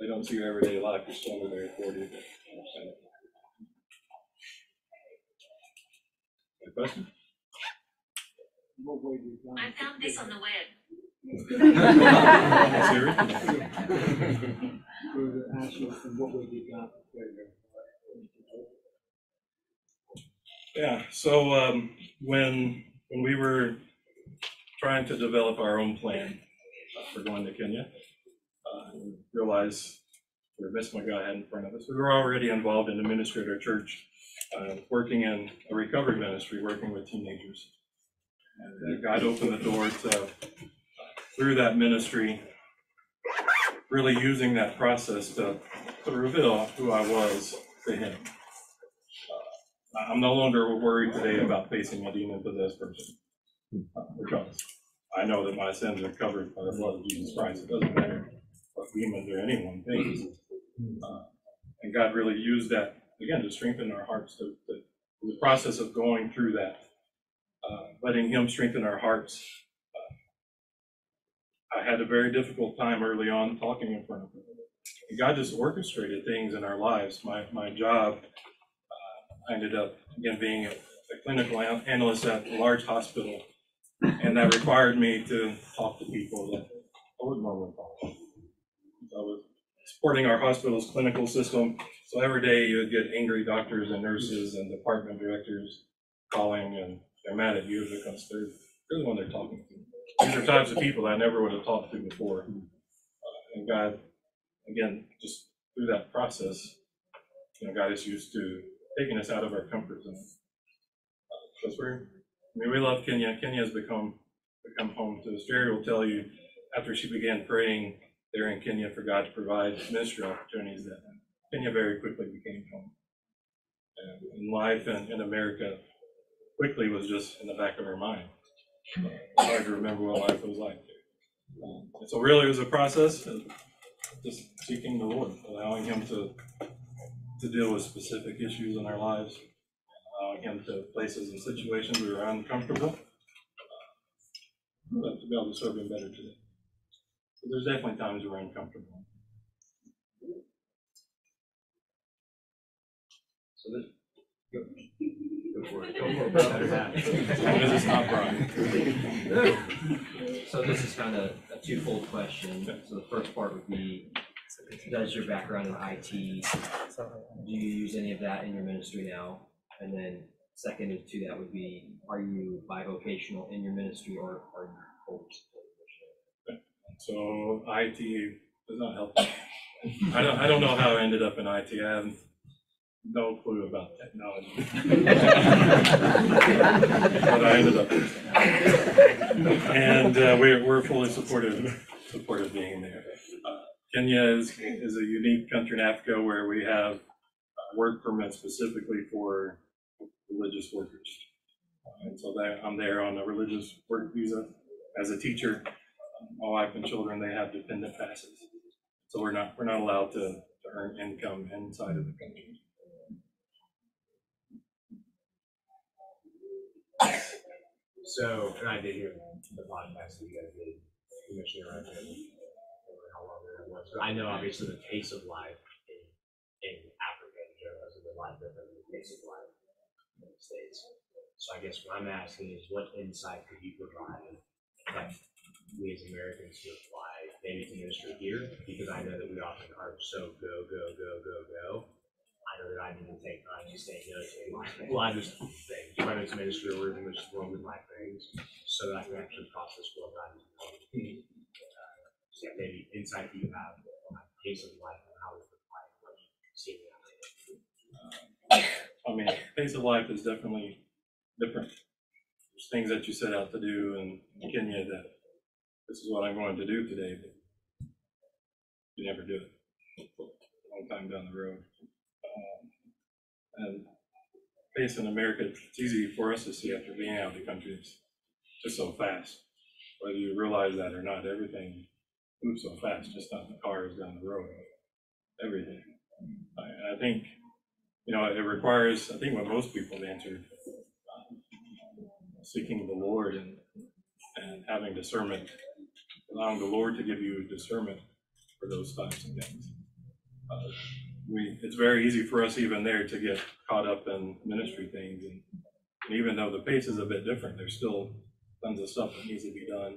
They don't see your everyday life. You're still under their authority. Any question? I found this on the web. Siri? Yeah, so um, when, when we were trying to develop our own plan for going to Kenya, uh, we realized we were missing what God had in front of us. We were already involved in the ministry at our church, uh, working in a recovery ministry, working with teenagers. And God opened the door to, through that ministry, really using that process to, to reveal who I was to Him. Uh, I'm no longer worried today about facing a demon-possessed person, uh, because I know that my sins are covered by the blood of Jesus Christ. It doesn't matter what demons or anyone thinks. Uh, And God really used that, again, to strengthen our hearts, to, to, the process of going through that, uh, letting Him strengthen our hearts. Uh, I had a very difficult time early on talking in front of Him. And God just orchestrated things in our lives. My, my job, uh, I ended up, again, being a a clinical an- analyst at a large hospital. And that required me to talk to people that I wouldn't normally talk to. I was supporting our hospital's clinical system. So every day you would get angry doctors and nurses and department directors calling and they're mad at you because they're, they're the one they're talking to. These are types of people I never would have talked to before. Uh, And God, again, just through that process, you know, God is used to taking us out of our comfort zone. Because we're, I mean, we love Kenya. Kenya has become, become home to us. Jerry will tell you, after she began praying there in Kenya for God to provide ministry opportunities, that Kenya very quickly became home. And, life in, in America quickly was just in the back of our mind. It's hard to remember what life was like. Um, so really it was a process of just seeking the Lord, allowing Him to to deal with specific issues in our lives, allowing Him to places and situations we were uncomfortable, uh, but to be able to serve Him better today. So there's definitely times we're uncomfortable. So this. Go go for it, go for it, better that. As long as it's not Brian. So this is kind of a twofold question. So the first part would be, does your background in IT, do you use any of that in your ministry now? And then second to that would be, are you bivocational in your ministry or are you full? So IT does not help. I don't, I don't know how I ended up in IT. I have no clue about technology. But I ended up. And uh, we're, we're fully supportive, supportive being there. Uh, Kenya is, is a unique country in Africa where we have uh, work permits specifically for religious workers. Uh, And so that, I'm there on a religious work visa as a teacher my wife and children, they have dependent passes. So we're not, we're not allowed to, to earn income inside of the country. So, and I did hear the podcast that you guys did, here, know how long that was, but I know obviously the pace of life in, in Africa in general is a lot different than the pace of life in the States. So I guess what I'm asking is what insight could you provide that we as Americans could apply maybe to ministry here? Because I know that we often are so go, go, go, go, go. I know that I need to take time to stay no to I just think, whether it's ministry or whether it's world with my things, so that I can actually process what God is doing. Uh, maybe insight that you have on my pace of life and how we could apply what you see me I mean, pace of life is definitely different. There's things that you set out to do in Kenya that this is what I'm going to do today, but you never do it. A long time down the road. Um, And pace in America, it's easy for us to see after being out of the country. It's just so fast. Whether you realize that or not, everything moves so fast, just not the cars down the road. Everything. I, I think, you know, it requires, I think what most people have answered, um, seeking the Lord and, and having discernment, allowing the Lord to give you discernment for those types of things. Uh, We, it's very easy for us even there to get caught up in ministry things and and even though the pace is a bit different, there's still tons of stuff that needs to be done.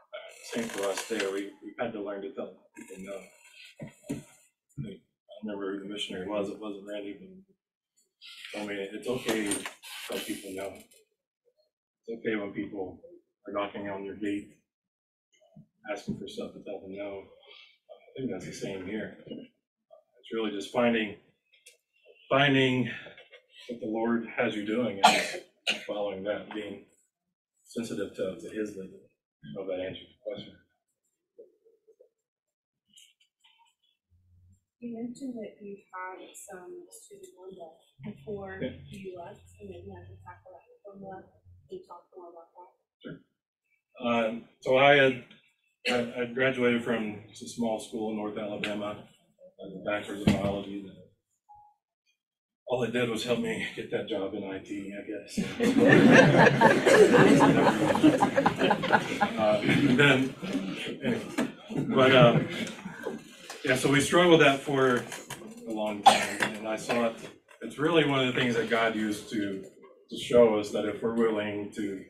Uh, Same for us there, we, we've had to learn to tell people no. I remember who the missionary was, it wasn't Randy, but told me it's okay to tell people no. It's okay when people are knocking on your gate, asking for stuff to tell them no. I think that's the same here. It's really just finding, finding what the Lord has you doing and following that, being sensitive to, to His leading. I hope that answers the question. You mentioned that you had some student Linda before Yeah. you left, and then you had to tackle that the, can you talk more about that? Um, so I had, I I graduated from a small school in North Alabama, as a bachelor's of biology. All it did was help me get that job in IT, I guess. Uh, Then, anyway, but, um, yeah, so we struggled that for a long time, and I saw it, it's really one of the things that God used to, to show us that if we're willing to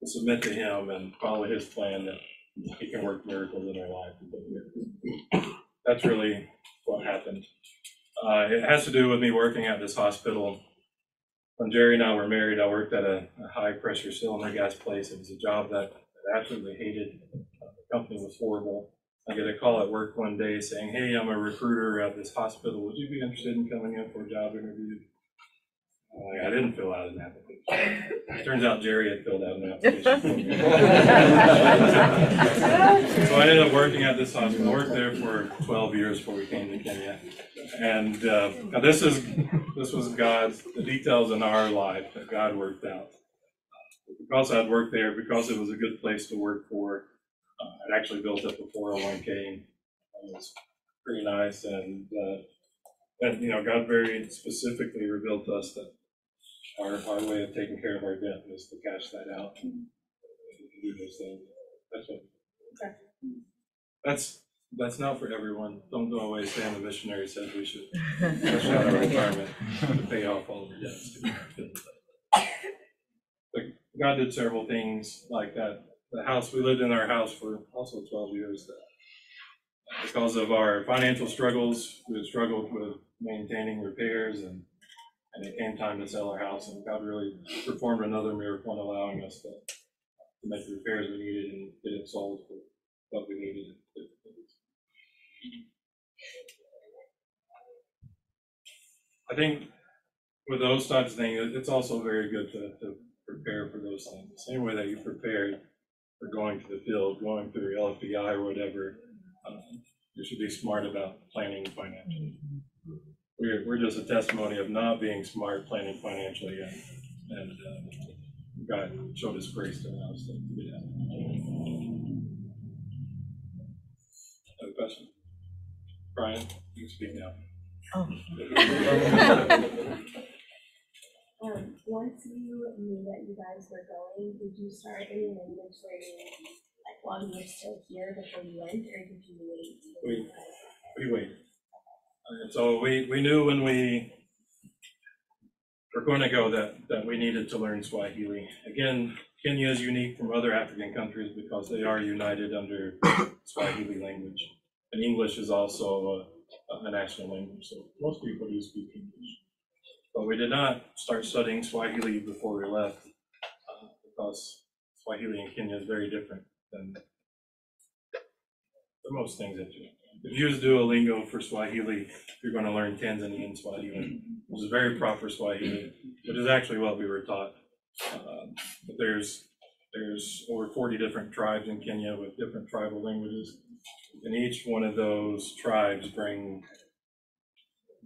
to submit to him and follow his plan that he can work miracles in our life. That's really what happened. Uh, it has to do with me working at this hospital. When Jerry and I were married, I worked at a, a high pressure cylinder gas place. It was a job that I absolutely hated. The company was horrible. I get a call at work one day saying, hey, I'm a recruiter at this hospital. Would you be interested in coming in for a job interview? Uh, I didn't fill out an application. Turns out Jerry had filled out an application. for me. So I ended up working at this hospital, I worked there for twelve years before we came to Kenya. And, uh, now this is, this was God's, the details in our life that God worked out. Because I'd worked there, because it was a good place to work for, uh, I'd actually built up a four oh one K. and It was pretty nice and, uh, and, you know, God very specifically revealed to us that our, our way of taking care of our debt was to cash that out mm-hmm. and do those things. That's what. That's, that's not for everyone. Don't go away saying the missionary said we should cash out our retirement to pay off all the debts. But God did several things like that. The house, we lived in our house for also twelve years. that Because of our financial struggles, we struggled with maintaining repairs and, and it came time to sell our house and God really performed another miracle in allowing us to, to make the repairs we needed and get it sold for what we needed. I think with those types of things, it's also very good to, to prepare for those things. The Same way that you prepared for going to the field, going through LFBI or whatever, um, you should be smart about planning financially. We're, we're just a testimony of not being smart planning financially and, and, um, God showed his grace to allow us to do that. Other question? Brian, you can speak now. Um, once you knew that you guys were going, did you start any language learning, like while you were still here before you went, or did you wait? till you Wait. guys- We wait. And so we, we knew when we were going to go that, that we needed to learn Swahili. Again, Kenya is unique from other African countries because they are united under Swahili language. And English is also a, a national language, so most people do speak English. But we did not start studying Swahili before we left uh, because Swahili in Kenya is very different than for most things that you. If you use Duolingo for Swahili, you're going to learn Tanzanian Swahili, which is very proper Swahili, which is actually what we were taught. Um, But there's, there's over 40 different tribes in Kenya with different tribal languages. And each one of those tribes bring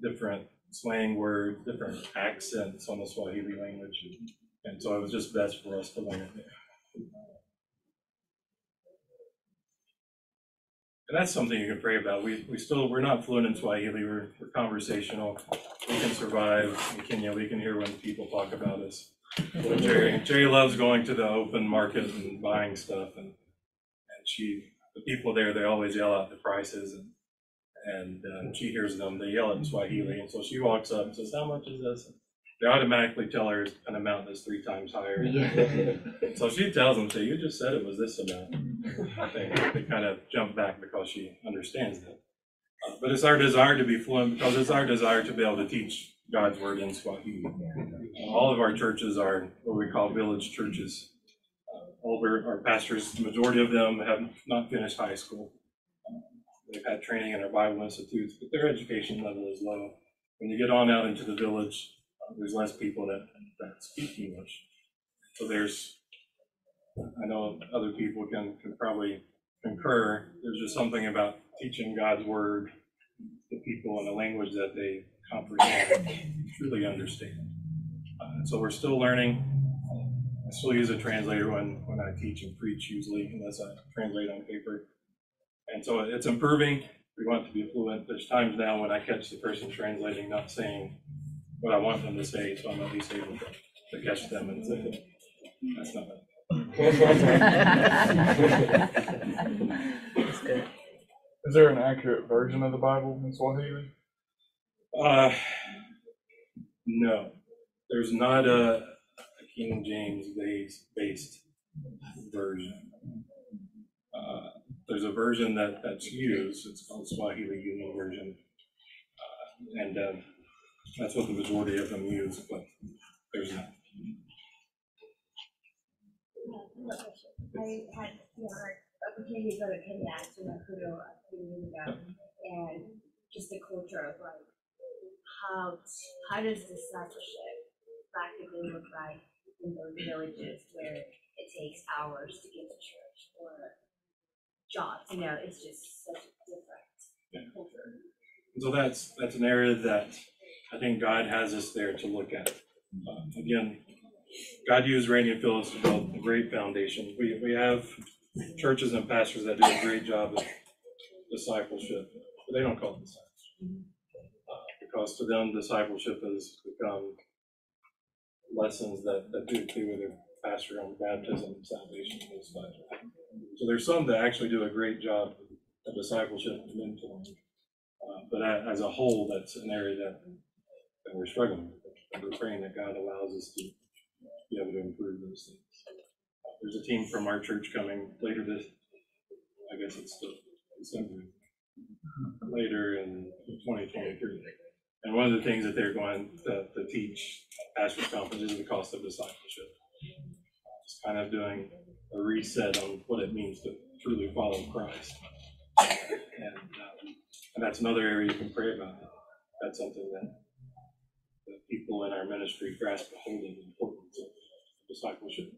different slang words, different accents on the Swahili language. And so it was just best for us to learn it And that's something you can pray about. We, we still, we're not fluent in Swahili, we're, we're conversational. We can survive in Kenya, we can hear when people talk about us. But Jerry, Jerry loves going to the open market and buying stuff and, and she, the people there, they always yell out the prices and, and uh, she hears them, they yell it in Swahili, and so she walks up and says, how much is this? They automatically tell her an amount that's three times higher. So she tells them, say, you just said it was this amount. They, they kind of jump back because she understands that. Uh, But it's our desire to be fluent because it's our desire to be able to teach God's word in Swahili. Uh, All of our churches are what we call village churches. Uh, All of our our pastors, the majority of them have not finished high school. Uh, They've had training in our Bible institutes, but their education level is low. When you get on out into the village, there's less people that, that speak English. So there's, I know other people can, can probably concur, there's just something about teaching God's word to people in a language that they comprehend, truly understand. Uh, so we're still learning. I still use a translator when, when I teach and preach usually, unless I translate on paper. And so it's improving. We want to be fluent. There's times now when I catch the person translating not saying what I want them to say, so I'm at least able to, to catch them and say, that's not bad. Is there an accurate version of the Bible in Swahili? Uh, no, there's not a, a King James based, based version. Uh, there's a version that, that's used, it's called Swahili Union Version. Uh, And, um, that's what the majority of them use, but there's not. I had, you know, opportunity to go to Kenya, to Nakuru a few years ago, and just the culture of like, how, how does discipleship practically look like in those villages where it takes hours to get to church or jobs, you know, it's just such a different culture. So that's, that's an area that I think God has us there to look at. Uh, Again, God used Randy and Phyllis to build a great foundation. We, we have churches and pastors that do a great job of discipleship, but they don't call it discipleship. Uh, Because to them, discipleship has become lessons that, that do with their pastor on baptism, salvation, those types. So there's some that actually do a great job of discipleship and mentoring. Uh, But as a whole, that's an area that, that we're struggling with. And we're praying that God allows us to be able to improve those things. There's a team from our church coming later this, I guess it's the December, later in twenty twenty-three. And one of the things that they're going to, to teach pastors conference is the cost of discipleship. Just kind of doing a reset on what it means to truly follow Christ. And, um, and that's another area you can pray about. That's something that people in our ministry grasp the importance of discipleship.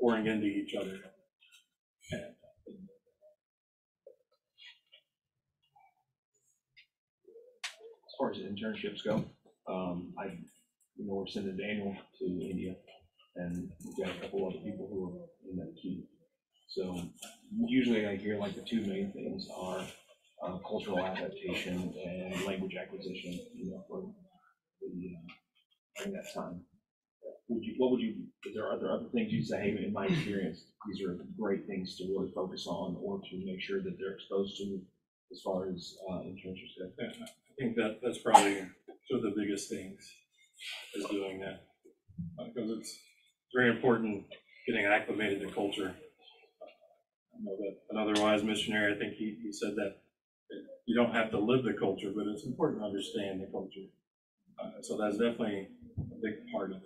Pouring into each other. As far as internships go, um, I, you know, we're sending Daniel to India, and we've got a couple other people who are in that queue. So usually I hear like the two main things are, cultural adaptation and language acquisition, you know, for the, uh, during that time. Would you, what would you, is there, are there other things you'd say, hey, in my experience, these are great things to really focus on, or to make sure that they're exposed to as far as, uh, internships go? yeah, I think that, that's probably two of the biggest things, is doing that. Because it's very important getting acclimated to culture. I know that an otherwise missionary, I think he, he said that you don't have to live the culture, but it's important to understand the culture. Uh, So that's definitely a big part of it.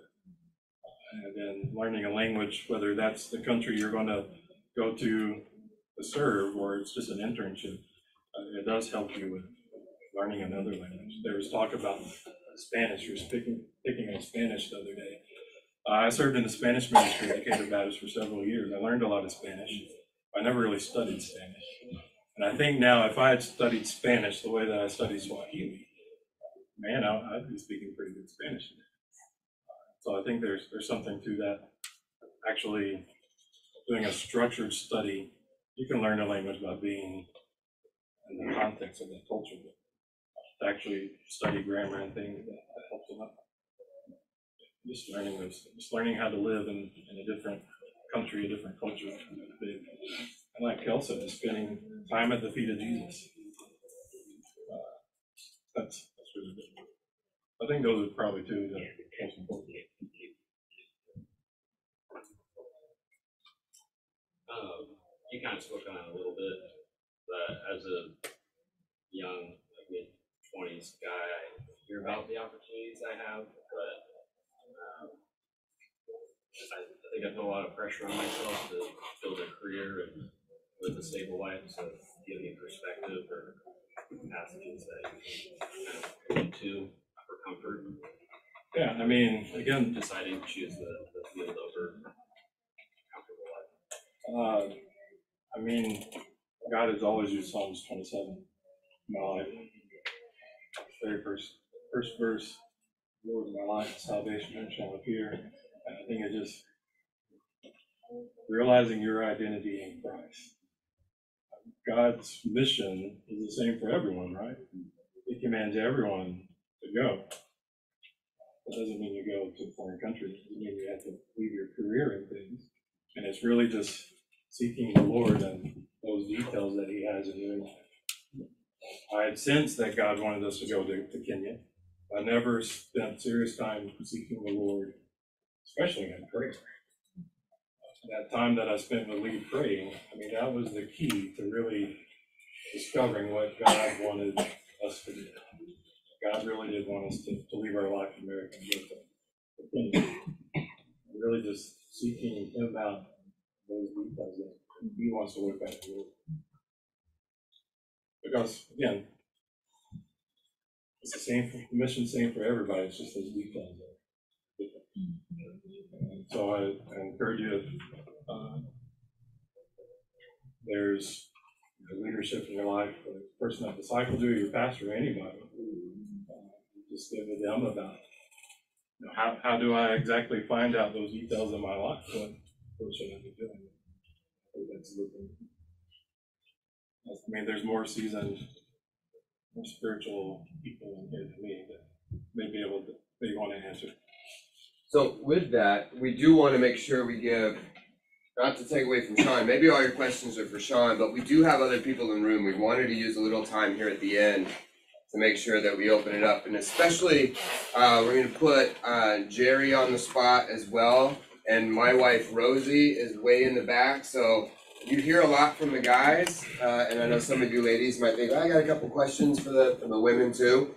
And then learning a language, whether that's the country you're going to go to to serve, or it's just an internship, uh, it does help you with learning another language. There was talk about Spanish, you were speaking, picking on Spanish the other day. Uh, I served in the Spanish ministry at Decatur Baptist for several years. I learned a lot of Spanish. I never really studied Spanish. And I think now if I had studied Spanish the way that I studied Swahili, man, I- I'd be speaking pretty good Spanish. So I think there's, there's something to that. Actually, doing a structured study, you can learn a language by being in the context of that culture. But To actually study grammar and things, that that helps a lot. Just learning those, just learning how to live in, in a different country, a different culture. And like Kel said, just spending time at the feet of Jesus. Uh, That's, that's really good. I think those are probably two of the most important. Um, you kind of spoke on it a little bit, but as a young, mid twenties guy, I hear about the opportunities I have, but um, I, I think I put a lot of pressure on myself to build a career and live a stable life. So, do you perspective or passages that you can kind of to for comfort? Yeah, I mean, again, Deciding to choose the, the field over comfortable life. Uh, I mean, God has always used Psalms twenty-seven in my life. Very first, first verse, Lord my life, salvation shall appear. And I think it just realizing your identity in Christ. God's mission is the same for everyone, right? He commands everyone to go. That doesn't mean you go to a foreign country, it doesn't mean you have to leave your career and things. And it's really just seeking the Lord and those details that He has in your life. I had sensed that God wanted us to go to, to Kenya. I never spent serious time seeking the Lord, especially in prayer. That time that I spent with Lee praying, I mean, that was the key to really discovering what God wanted us to do. God really did want us to, to leave our life in to Kenya. Really just seeking Him out those details that he wants to look at. Because again, it's the same, for- the mission's same for everybody, it's just those details that. So I encourage you, uh, there's leadership in your life, the person that discipled you, your pastor, anybody. uh, Just give to them about, you know, how, how do I exactly find out those details in my life? What, what should I be doing? I think that's looking. I mean, there's more seasoned, more spiritual people in here than me that may be able to, they want to answer. So with that, we do want to make sure we give, not to take away from Sean, maybe all your questions are for Sean, but we do have other people in the room. We wanted to use a little time here at the end to make sure that we open it up, and especially, uh, we're gonna put, uh, Jerry on the spot as well. And my wife Rosie is way in the back, so you hear a lot from the guys, uh, and I know some of you ladies might think, I got a couple questions for the, for the women too.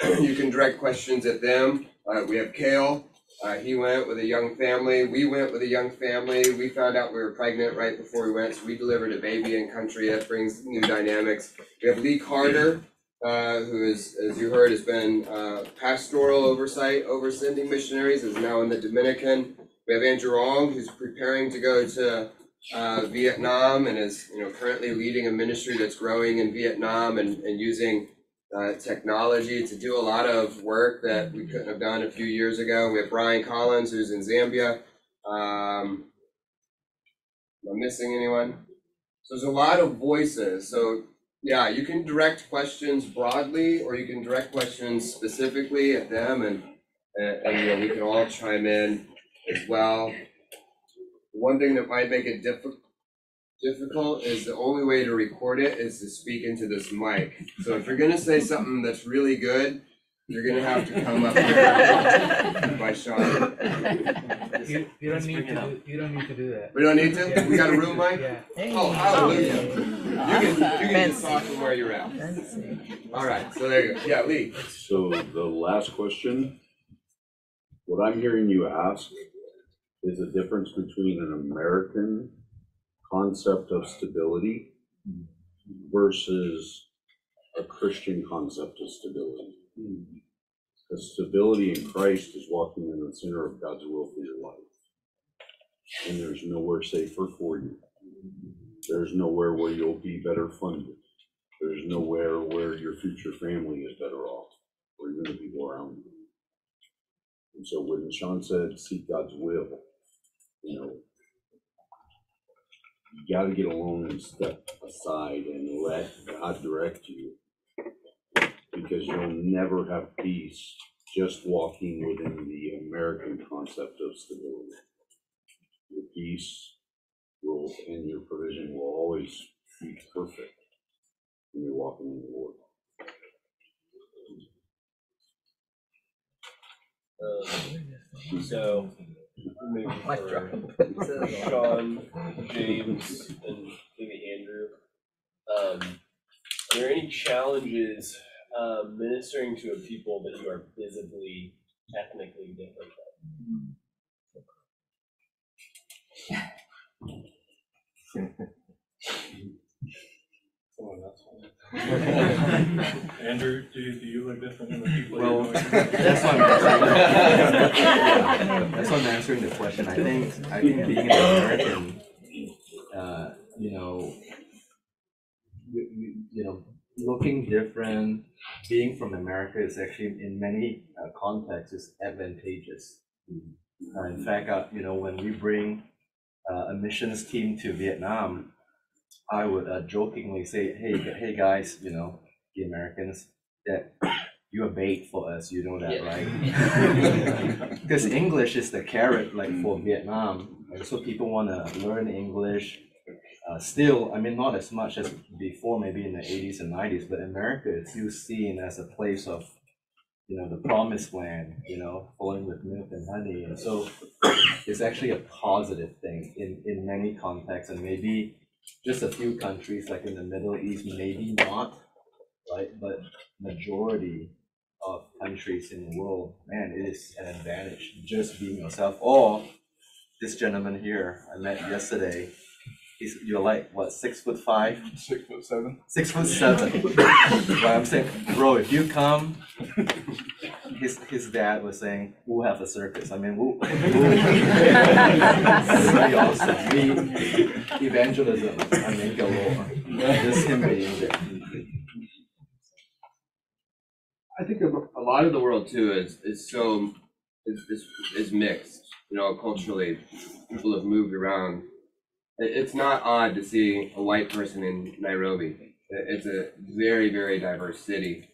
You can direct questions at them. Uh, we have Kale, uh, he went with a young family. We went with a young family. We found out we were pregnant right before we went, so we delivered a baby in country. That brings new dynamics. We have Lee Carter, uh, who is, as you heard, has been uh, pastoral oversight over sending missionaries, is now in the Dominican. We have Andrew Ong, who's preparing to go to uh, Vietnam and is, you know, currently leading a ministry that's growing in Vietnam and, and using uh, technology to do a lot of work that we couldn't have done a few years ago. We have Brian Collins, who's in Zambia. Um, am I missing anyone? So there's a lot of voices. So yeah, you can direct questions broadly, or you can direct questions specifically at them, and and, and you know we can all chime in as well. One thing that might make it difficult difficult is the only way to record it is to speak into this mic. So if you're gonna say something that's really good, you're gonna have to come up here by Sean. You, you don't need to do, you don't need to do that. We don't need to? We got a room mic? Yeah. Oh, hallelujah. You can, you can just talk from where you're at. All right, so there you go. Yeah, Lee. So the last question, what I'm hearing you ask is the difference between an American concept of stability versus a Christian concept of stability. Because stability in Christ is walking in the center of God's will for your life. And there's nowhere safer for you. There's nowhere where you'll be better funded. There's nowhere where your future family is better off, or even the people around you. And so when Sean said, seek God's will, you know, you gotta get alone and step aside and let God direct you. Because you'll never have peace just walking within the American concept of stability. Your peace will, and your provision will always be perfect when you're walking in the Lord. Um, so, maybe for Sean, James, and maybe Andrew, um, are there any challenges um, ministering to a people that you are visibly ethnically different from? Someone else. Andrew, do you, do you look different than the people? Well, you're that's why I'm that's why I'm answering the question. I think I think being an American, uh, you know, you, you, you know, looking different, being from America is actually in many uh, contexts is advantageous. Uh, in fact, uh, you know, when we bring uh, a missions team to Vietnam, I would uh, jokingly say, "Hey, hey guys, you know, the Americans, that you're bait for us. You know that, right?" Because English is the carrot, like for Vietnam, and so people want to learn English. Uh, still, I mean, not as much as before, maybe in the '80s and '90s, but America is still seen as a place of, you know, the promised land. You know, flowing with milk and honey, and so it's actually a positive thing in in many contexts, and maybe just a few countries like in the Middle East, maybe not, right? But majority of countries in the world, man, it is an advantage just being yourself. Or this gentleman here I met yesterday, he's you're like what six foot five, Six foot seven. six foot seven. but I'm saying, bro, if you come, his his dad was saying, "We'll have a circus." I mean, we'll, it's very awesome. We evangelism. I mean, galore. Just him being there. I think a, a lot of the world too is is so is is, is mixed. You know, culturally, people have moved around. It's not odd to see a white person in Nairobi. It's a very very diverse city.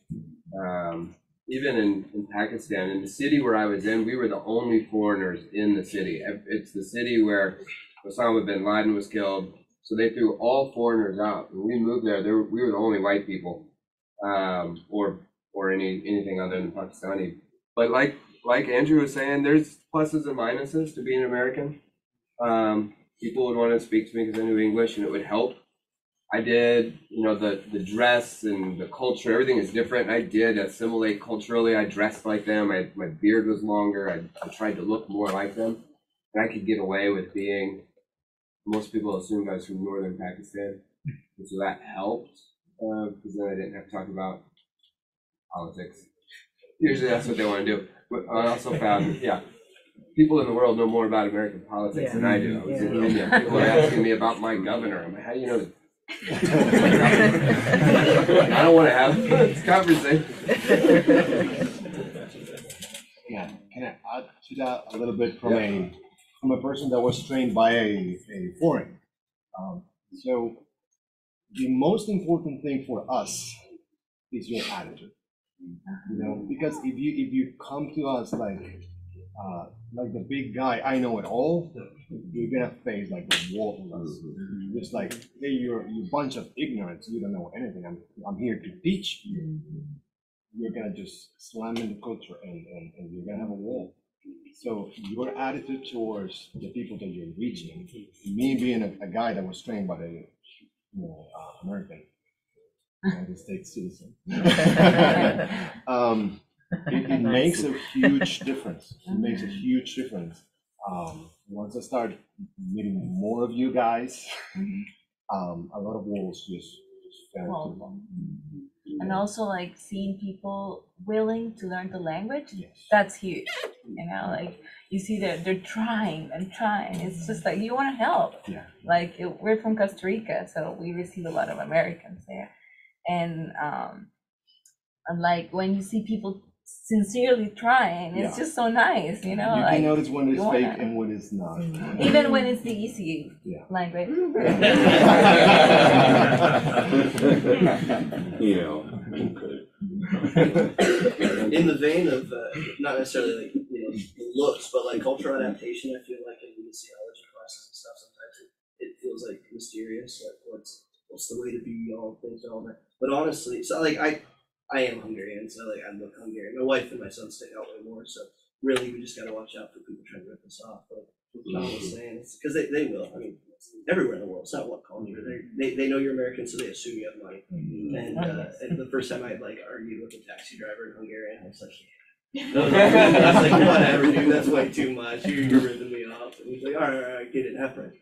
Um, even in, in Pakistan, in the city where I was in, we were the only foreigners in the city. It's the city where Osama bin Laden was killed. So they threw all foreigners out. When we moved there, there we were the only white people, um, or or any anything other than Pakistani. But like like Andrew was saying, there's pluses and minuses to being American. Um, people would want to speak to me because I knew English and it would help. I did, you know, the the dress and the culture, everything is different. I did assimilate culturally. I dressed like them. I, my beard was longer. I, I tried to look more like them, and I could get away with being. Most people assumed I was from northern Pakistan, and so that helped uh, because then I didn't have to talk about politics. Usually that's what they want to do. But I also found, yeah, people in the world know more about American politics than I do. I was in India. People are asking me about my governor. I'm like, how do you know? I don't want to have this conversation. Yeah, can I add to that a little bit from a, from a person that was trained by a, a foreign? Um, so the most important thing for us is your attitude. You know, because if you, if you come to us like, uh, like the big guy, I know it all, you're gonna face like a wall of us. Just like, hey, you're, you bunch of ignorance, you don't know anything, I'm, I'm here to teach you you're gonna just slam in the culture and, and, and you're gonna have a wall. So your attitude towards the people that you're reaching, me being a, a guy that was trained by the, you know, uh, American, United States citizen. Um, it, it makes a huge difference. It makes a huge difference. Um, once I start meeting more of you guys, um, a lot of walls just, just fell Well, to And also like seeing people willing to learn the language, that's huge. You know, like you see that they're trying and trying. It's just like you want to help. Yeah. Like it- we're from Costa Rica, so we receive a lot of Americans there. And um and like when you see people sincerely trying, it's Yeah. just so nice, you know, You like can notice when it's fake wanna- and when it's not. even when it's the easy Yeah. language. Yeah, okay. in the vein of uh, not necessarily like you know looks, but like cultural adaptation, I feel like in missiology classes and stuff, sometimes it, it feels like mysterious, like what's what's the way to be, all things, all that. But honestly, so like I I am Hungarian, so like I look Hungarian. My wife and my son stick out way more, so really we just gotta watch out for people trying to rip us off. But what John was saying, because they, they will. I mean, everywhere in the world, it's not one culture. They they they know you're American, so they assume you have money. And, uh, and the first time I like argued with a taxi driver in Hungarian, I was like, I was like, whatever, dude, that's way too much. You're, you're ripping me off. And he's like, all right, all right, get it, have fun.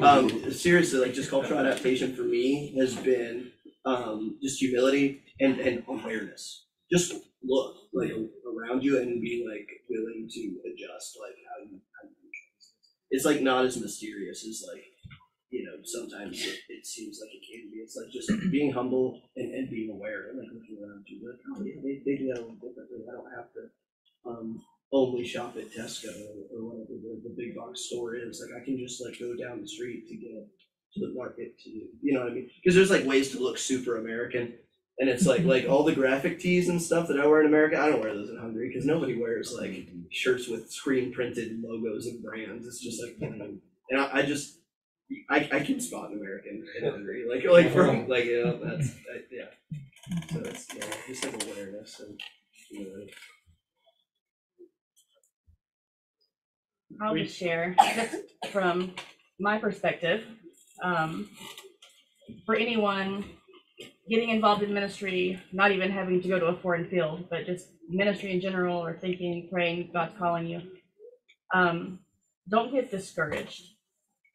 But um, seriously, like just cultural adaptation for me has been um, just humility and, and awareness. Just look like around you and be like willing to adjust, like how you. How you it's like not as mysterious as like you know, sometimes it, it seems like it can be. It's like just being humble and, and being aware and like looking around you, like, oh yeah, they, they do that differently. I don't have to um, only shop at Tesco or, or whatever the, the big box store is. Like I can just like go down the street to get to the market to you know what I mean? Because there's like ways to look super American. And it's like like all the graphic tees and stuff that I wear in America, I don't wear those in Hungary because nobody wears like shirts with screen printed logos and brands. It's just like and I, I just I, I can spot an American in Hungary, like like from like you know that's I, yeah. So it's yeah, just like awareness and you know. I'll just share from my perspective. Um, for anyone getting involved in ministry, not even having to go to a foreign field, but just ministry in general or thinking, praying, God's calling you. Um, don't get discouraged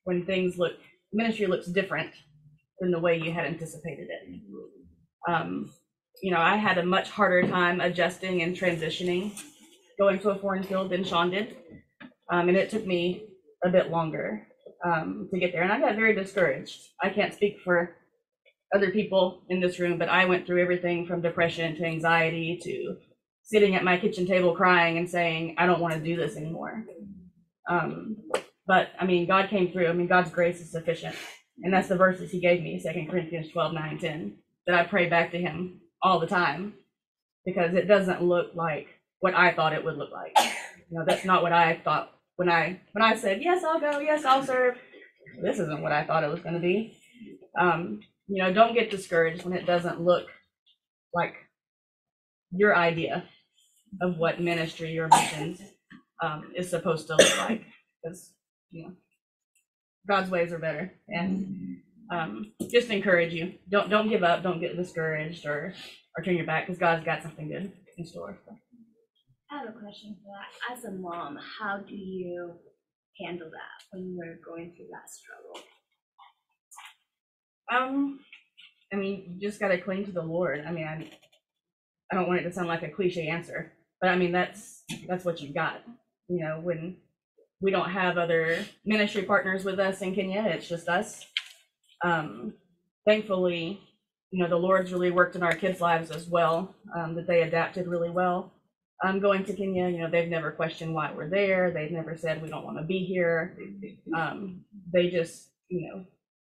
when things look, ministry looks different than the way you had anticipated it. Um, you know, I had a much harder time adjusting and transitioning going to a foreign field than Sean did. Um, and it took me a bit longer um, to get there. And I got very discouraged. I can't speak for other people in this room, but I went through everything from depression to anxiety to sitting at my kitchen table crying and saying, I don't want to do this anymore. Um, but I mean, God came through. I mean, God's grace is sufficient. And that's the verses he gave me, Second Corinthians 12, 9, 10, that I pray back to him all the time because it doesn't look like what I thought it would look like. You know, that's not what I thought when I when I said, yes, I'll go, yes, I'll serve. This isn't what I thought it was going to be. Um, you know, don't get discouraged when it doesn't look like your idea of what ministry your mission um, is supposed to look like. Because, you know, God's ways are better. And um, just encourage you. Don't don't give up. Don't get discouraged or or turn your back because God's got something good in store. I have a question for that. As a mom, how do you handle that when you're going through that struggle? Um, I mean, you just gotta cling to the Lord. I mean, I, I don't want it to sound like a cliche answer, but I mean that's that's what you've got. You know, when we don't have other ministry partners with us in Kenya, it's just us. Um, thankfully, you know, the Lord's really worked in our kids' lives as well. Um, that they adapted really well. Um, going to Kenya, you know, they've never questioned why we're there. They've never said we don't want to be here. Um, they just, you know,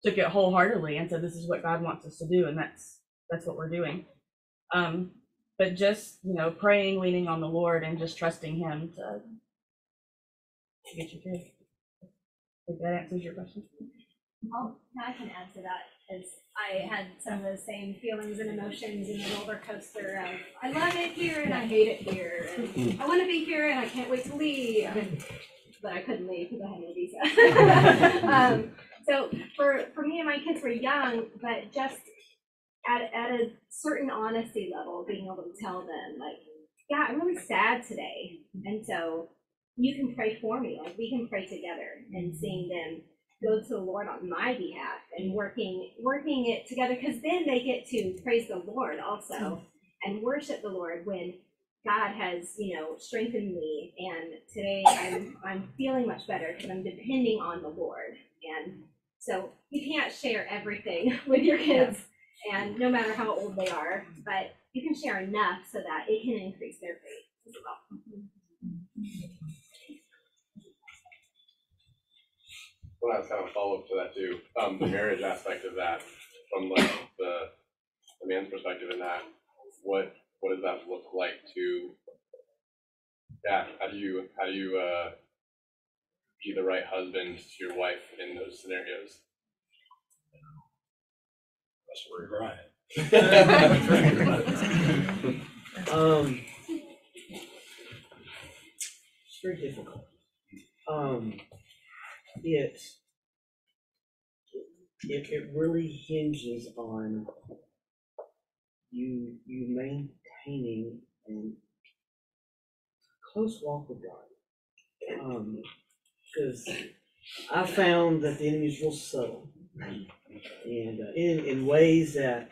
took it wholeheartedly and said this is what God wants us to do, and that's that's what we're doing. Um, but just you know, praying, leaning on the Lord, and just trusting Him to, to get you through. If that answers your question. Oh, I can add to that, as I had some of the same feelings and emotions in the roller coaster of, I love it here and I hate it here, and I wanna be here and I can't wait to leave, and- but I couldn't leave because I had no visa. Um, so for, for me and my kids were young, but just at, at a certain honesty level, being able to tell them, like, yeah, I'm really sad today, and so you can pray for me, like, we can pray together, and seeing them go to the Lord on my behalf and working working it together because then they get to praise the Lord also and worship the Lord when God has you know strengthened me. And today I'm I'm feeling much better because I'm depending on the Lord. And so you can't share everything with your kids and no matter how old they are but you can share enough so that it can increase their faith as well. Well, that's kind of a follow-up to that too, um, the marriage aspect of that, from like the, the man's perspective in that, what, what does that look like to, yeah, how do you, how do you, uh, be the right husband to your wife in those scenarios? That's where you're at. Um, it's very difficult. Um, it, it, it really hinges on you, you maintaining a close walk with God. Um, because I found that the enemy is real subtle. And uh, in, in ways that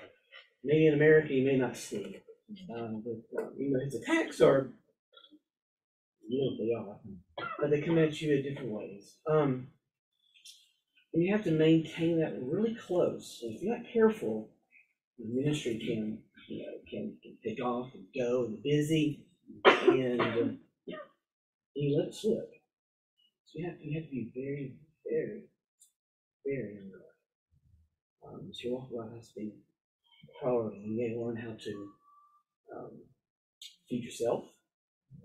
maybe in America you may not see. Uh, but, uh, you know, his attacks are, you know, they are, but they come at you in different ways. Um, and you have to maintain that really close. And if you're not careful, the ministry can, you know, can, can pick off and go and busy, and uh, you let slip. You have to, you have to be very, very, very on. Um, so your walk God has to be priority. You to learn how to um, feed yourself,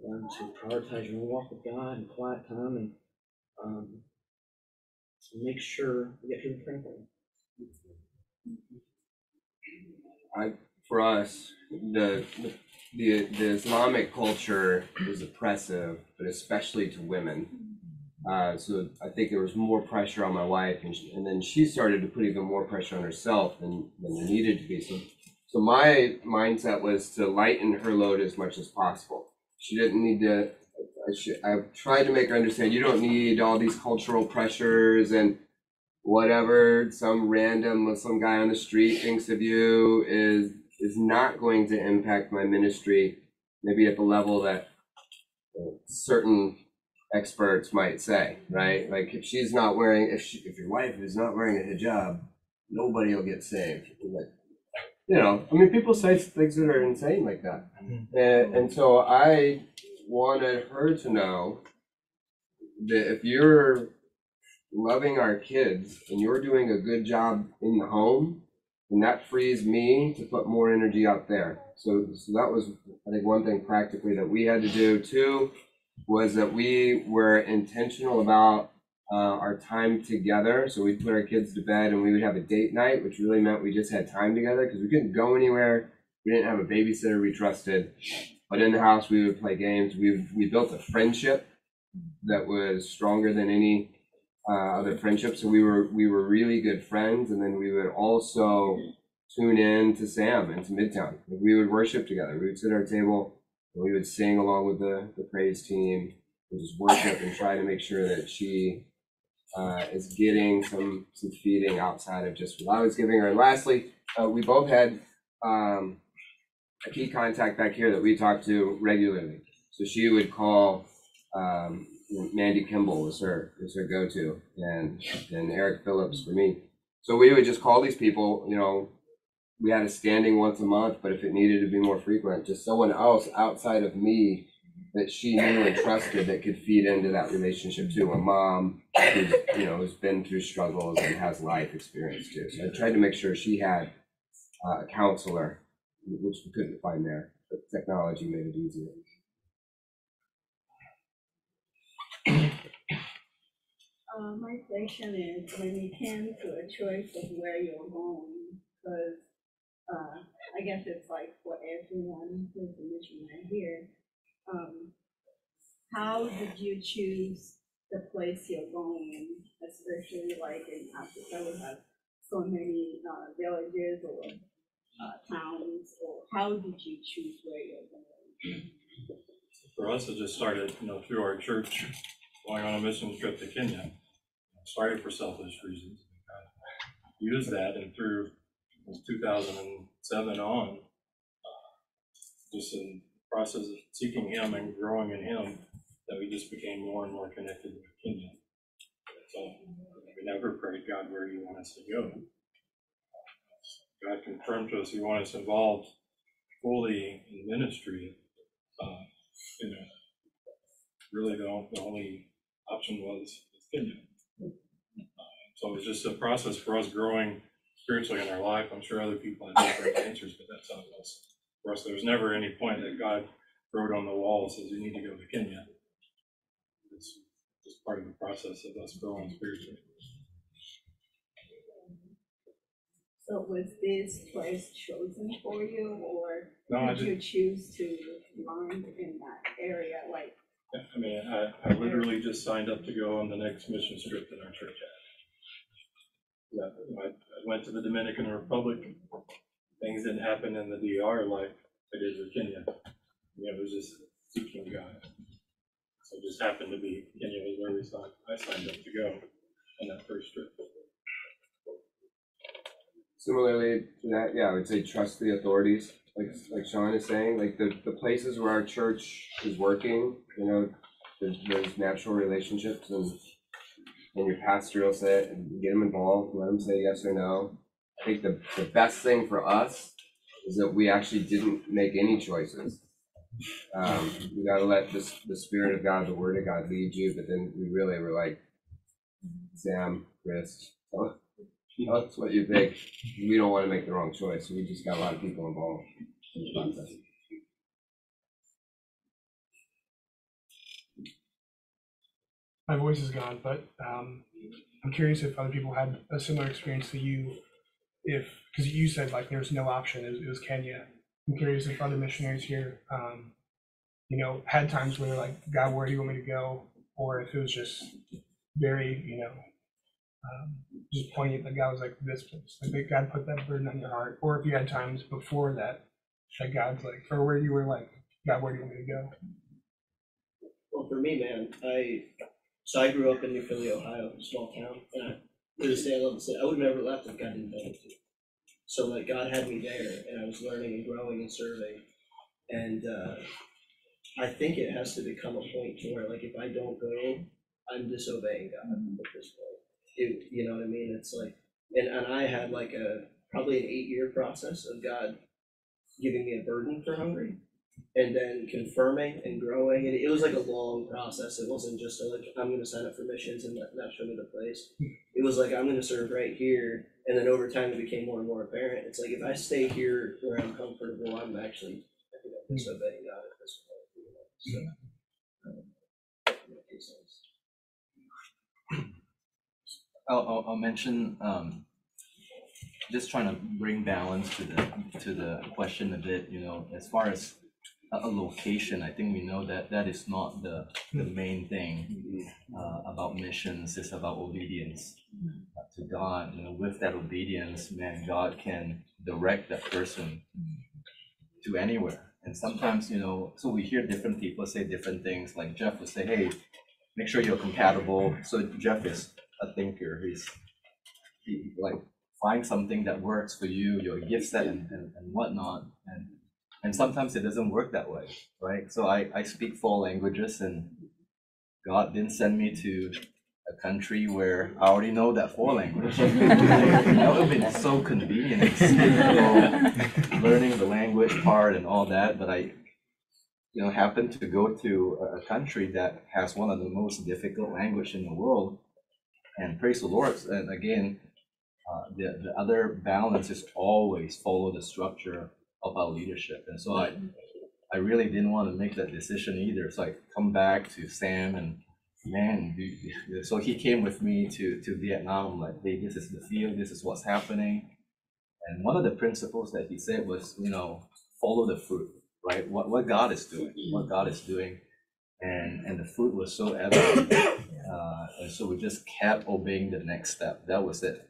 learn to prioritize your own walk with God and quiet time, and um, make sure you get people praying for you. I, for us, the, the, the Islamic culture is oppressive, but especially to women. Uh, so I think there was more pressure on my wife, and, she, and then she started to put even more pressure on herself than, than there needed to be. So, so my mindset was to lighten her load as much as possible. She didn't need to. I, should, I tried to make her understand you don't need all these cultural pressures and whatever some random Muslim guy on the street thinks of you is is not going to impact my ministry, maybe at the level that uh, certain experts might say, right? Mm-hmm. Like if she's not wearing, if she, if your wife is not wearing a hijab, nobody will get saved. Like, you know, I mean, people say things that are insane like that, mm-hmm. and and so I wanted her to know that if you're loving our kids and you're doing a good job in the home, then that frees me to put more energy out there. So, so that was, I think, one thing practically that we had to do. Two was that we were intentional about uh, our time together. So we'd put our kids to bed and we would have a date night, which really meant we just had time together because we couldn't go anywhere. We didn't have a babysitter we trusted. But in the house, we would play games. We, we built a friendship that was stronger than any uh, other friendship. So we were we were really good friends, and then we would also tune in to Sam and to Midtown. We would worship together. We would sit at our table we would sing along with the, the praise team and just worship and try to make sure that she uh, is getting some some feeding outside of just what I was giving her. And lastly, uh, we both had um, a key contact back here that we talked to regularly. So she would call um, Mandy Kimball was her was her go-to, and and Eric Phillips for me. So we would just call these people. You know, we had a standing once a month, but if it needed to be more frequent, just someone else outside of me that she knew and trusted that could feed into that relationship too. A mom who's you know who's been through struggles and has life experience too. So I tried to make sure she had uh, a counselor, which we couldn't find there. But technology made it easier. Uh, my question is, when it came to a choice of where you're going, because, uh, I guess it's like for everyone who's a missionary here, um, how did you choose the place you're going, especially like in Africa, we have so many, uh, villages or, uh, towns, or how did you choose where you're going? For us, it just started, you know, through our church, going on a mission trip to Kenya. Started for selfish reasons. Used that and through two thousand and seven on, uh, just in the process of seeking him and growing in him, that we just became more and more connected with Kenya. So we never prayed, God, where do you want us to go? God confirmed to us he wanted us involved fully in ministry. Uh, you know, really the, the only option was Kenya. Uh, So it was just a process for us growing spiritually in our life. I'm sure other people had different answers, but that's how it was. For us, there was never any point that God wrote on the wall and says, you need to go to Kenya. It's just part of the process of us growing spiritually. So was this place chosen for you, or No, did you choose to land in that area, like, I mean, I, I literally just signed up to go on the next mission trip that our church Yeah, I, I went to the Dominican Republic, things didn't happen in the DR like they did Kenya. You know, it was just seeking God. So it just happened to be, Kenya was where we signed, I signed up to go on that first trip. Similarly to that, yeah, I would say trust the authorities, like like Sean is saying, like the the places where our church is working, you know, there's there's natural relationships and and your pastoral it and get them involved, let them say yes or no. I think the the best thing for us is that we actually didn't make any choices. Um, you gotta let this the spirit of God, the word of God lead you, but then we really were like, Sam, Chris, tell tell us what you think. We don't wanna make the wrong choice, we just got a lot of people involved in the process. My voice is gone, but um, I'm curious if other people had a similar experience to you. If because you said like there's no option, it was, it was Kenya. I'm curious if other missionaries here, um, you know, had times where they're like, God, where do you want me to go? Or if it was just very, you know, um, just poignant that God was like this place, like God put that burden on your heart. Or if you had times before that, that God's like, or where you were like, God, where do you want me to go? Well, for me, man, I, so I grew up in New Philly, Ohio, small town, and I, to this day, I love the city. I would have never left if God didn't tell me to. So like God had me there and I was learning and growing and serving. And uh, I think it has to become a point to where like if I don't go, I'm disobeying God at this point. It, you know what I mean? It's like, and, and I had like a probably an eight year process of God giving me a burden for Hungary and then confirming and growing. And it was like a long process. It wasn't just a, like, I'm going to sign up for missions and let that show me the place. It was like, I'm going to serve right here. And then over time, it became more and more apparent. It's like, if I stay here where I'm comfortable, I'm actually, I think I'm disobeying God at this point. you know, So, um, that makes sense. I'll, I'll, I'll mention, um, just trying to bring balance to the, to the question a bit, you know, as far as a, location, I think we know that that is not the, the main thing, uh, about missions, it's about obedience uh, to God, you know, with that obedience, man, God can direct that person to anywhere. And sometimes, you know, so we hear different people say different things, like Jeff would say, hey, make sure you're compatible. So Jeff is a thinker, he's, he, like, find something that works for you, your gift set and, and, and whatnot. And and sometimes it doesn't work that way, right? So I, I speak four languages and God didn't send me to a country where I already know that four language. that would have been so convenient learning the language part and all that, but I you know happened to go to a, a country that has one of the most difficult language in the world. And praise the Lord. And again, uh, the, the other balance is always follow the structure of our leadership. And so I, I really didn't want to make that decision either. So I come back to Sam and man, dude, so he came with me to, to Vietnam. I'm like, hey, this is the field, this is what's happening. And one of the principles that he said was, you know, follow the fruit, right? What, what God is doing, what God is doing. And, and the fruit was so evident. Uh, and so we just kept obeying the next step. That was it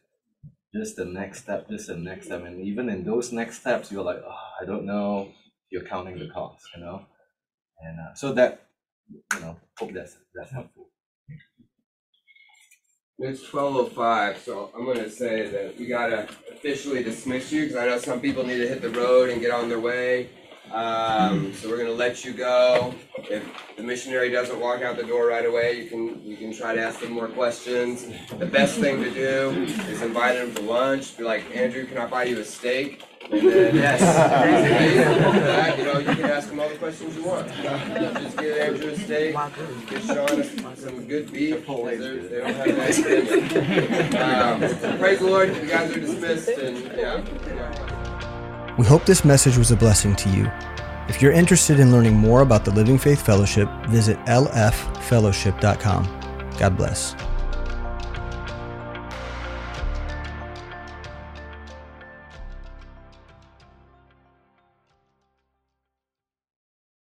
just the next step, just the next step. And even in those next steps, you're like, oh, I don't know. You're counting the cost, you know? And uh, so that, you know, hope that's, that's helpful. It's twelve oh five, so I'm gonna say that we gotta officially dismiss you, because I know some people need to hit the road and get on their way. Um, so we're gonna let you go. If the missionary doesn't walk out the door right away, you can, you can try to ask them more questions. The best thing to do is invite them to lunch, be like, Andrew, can I buy you a steak? And then, yes, that, you know, you can ask them all the questions you want. Just get Andrew a steak, get Sean some good beef, they don't have that. Um, Praise the Lord, you guys are dismissed and, yeah. yeah. We hope this message was a blessing to you. If you're interested in learning more about the Living Faith Fellowship, visit lffellowship.com. God bless.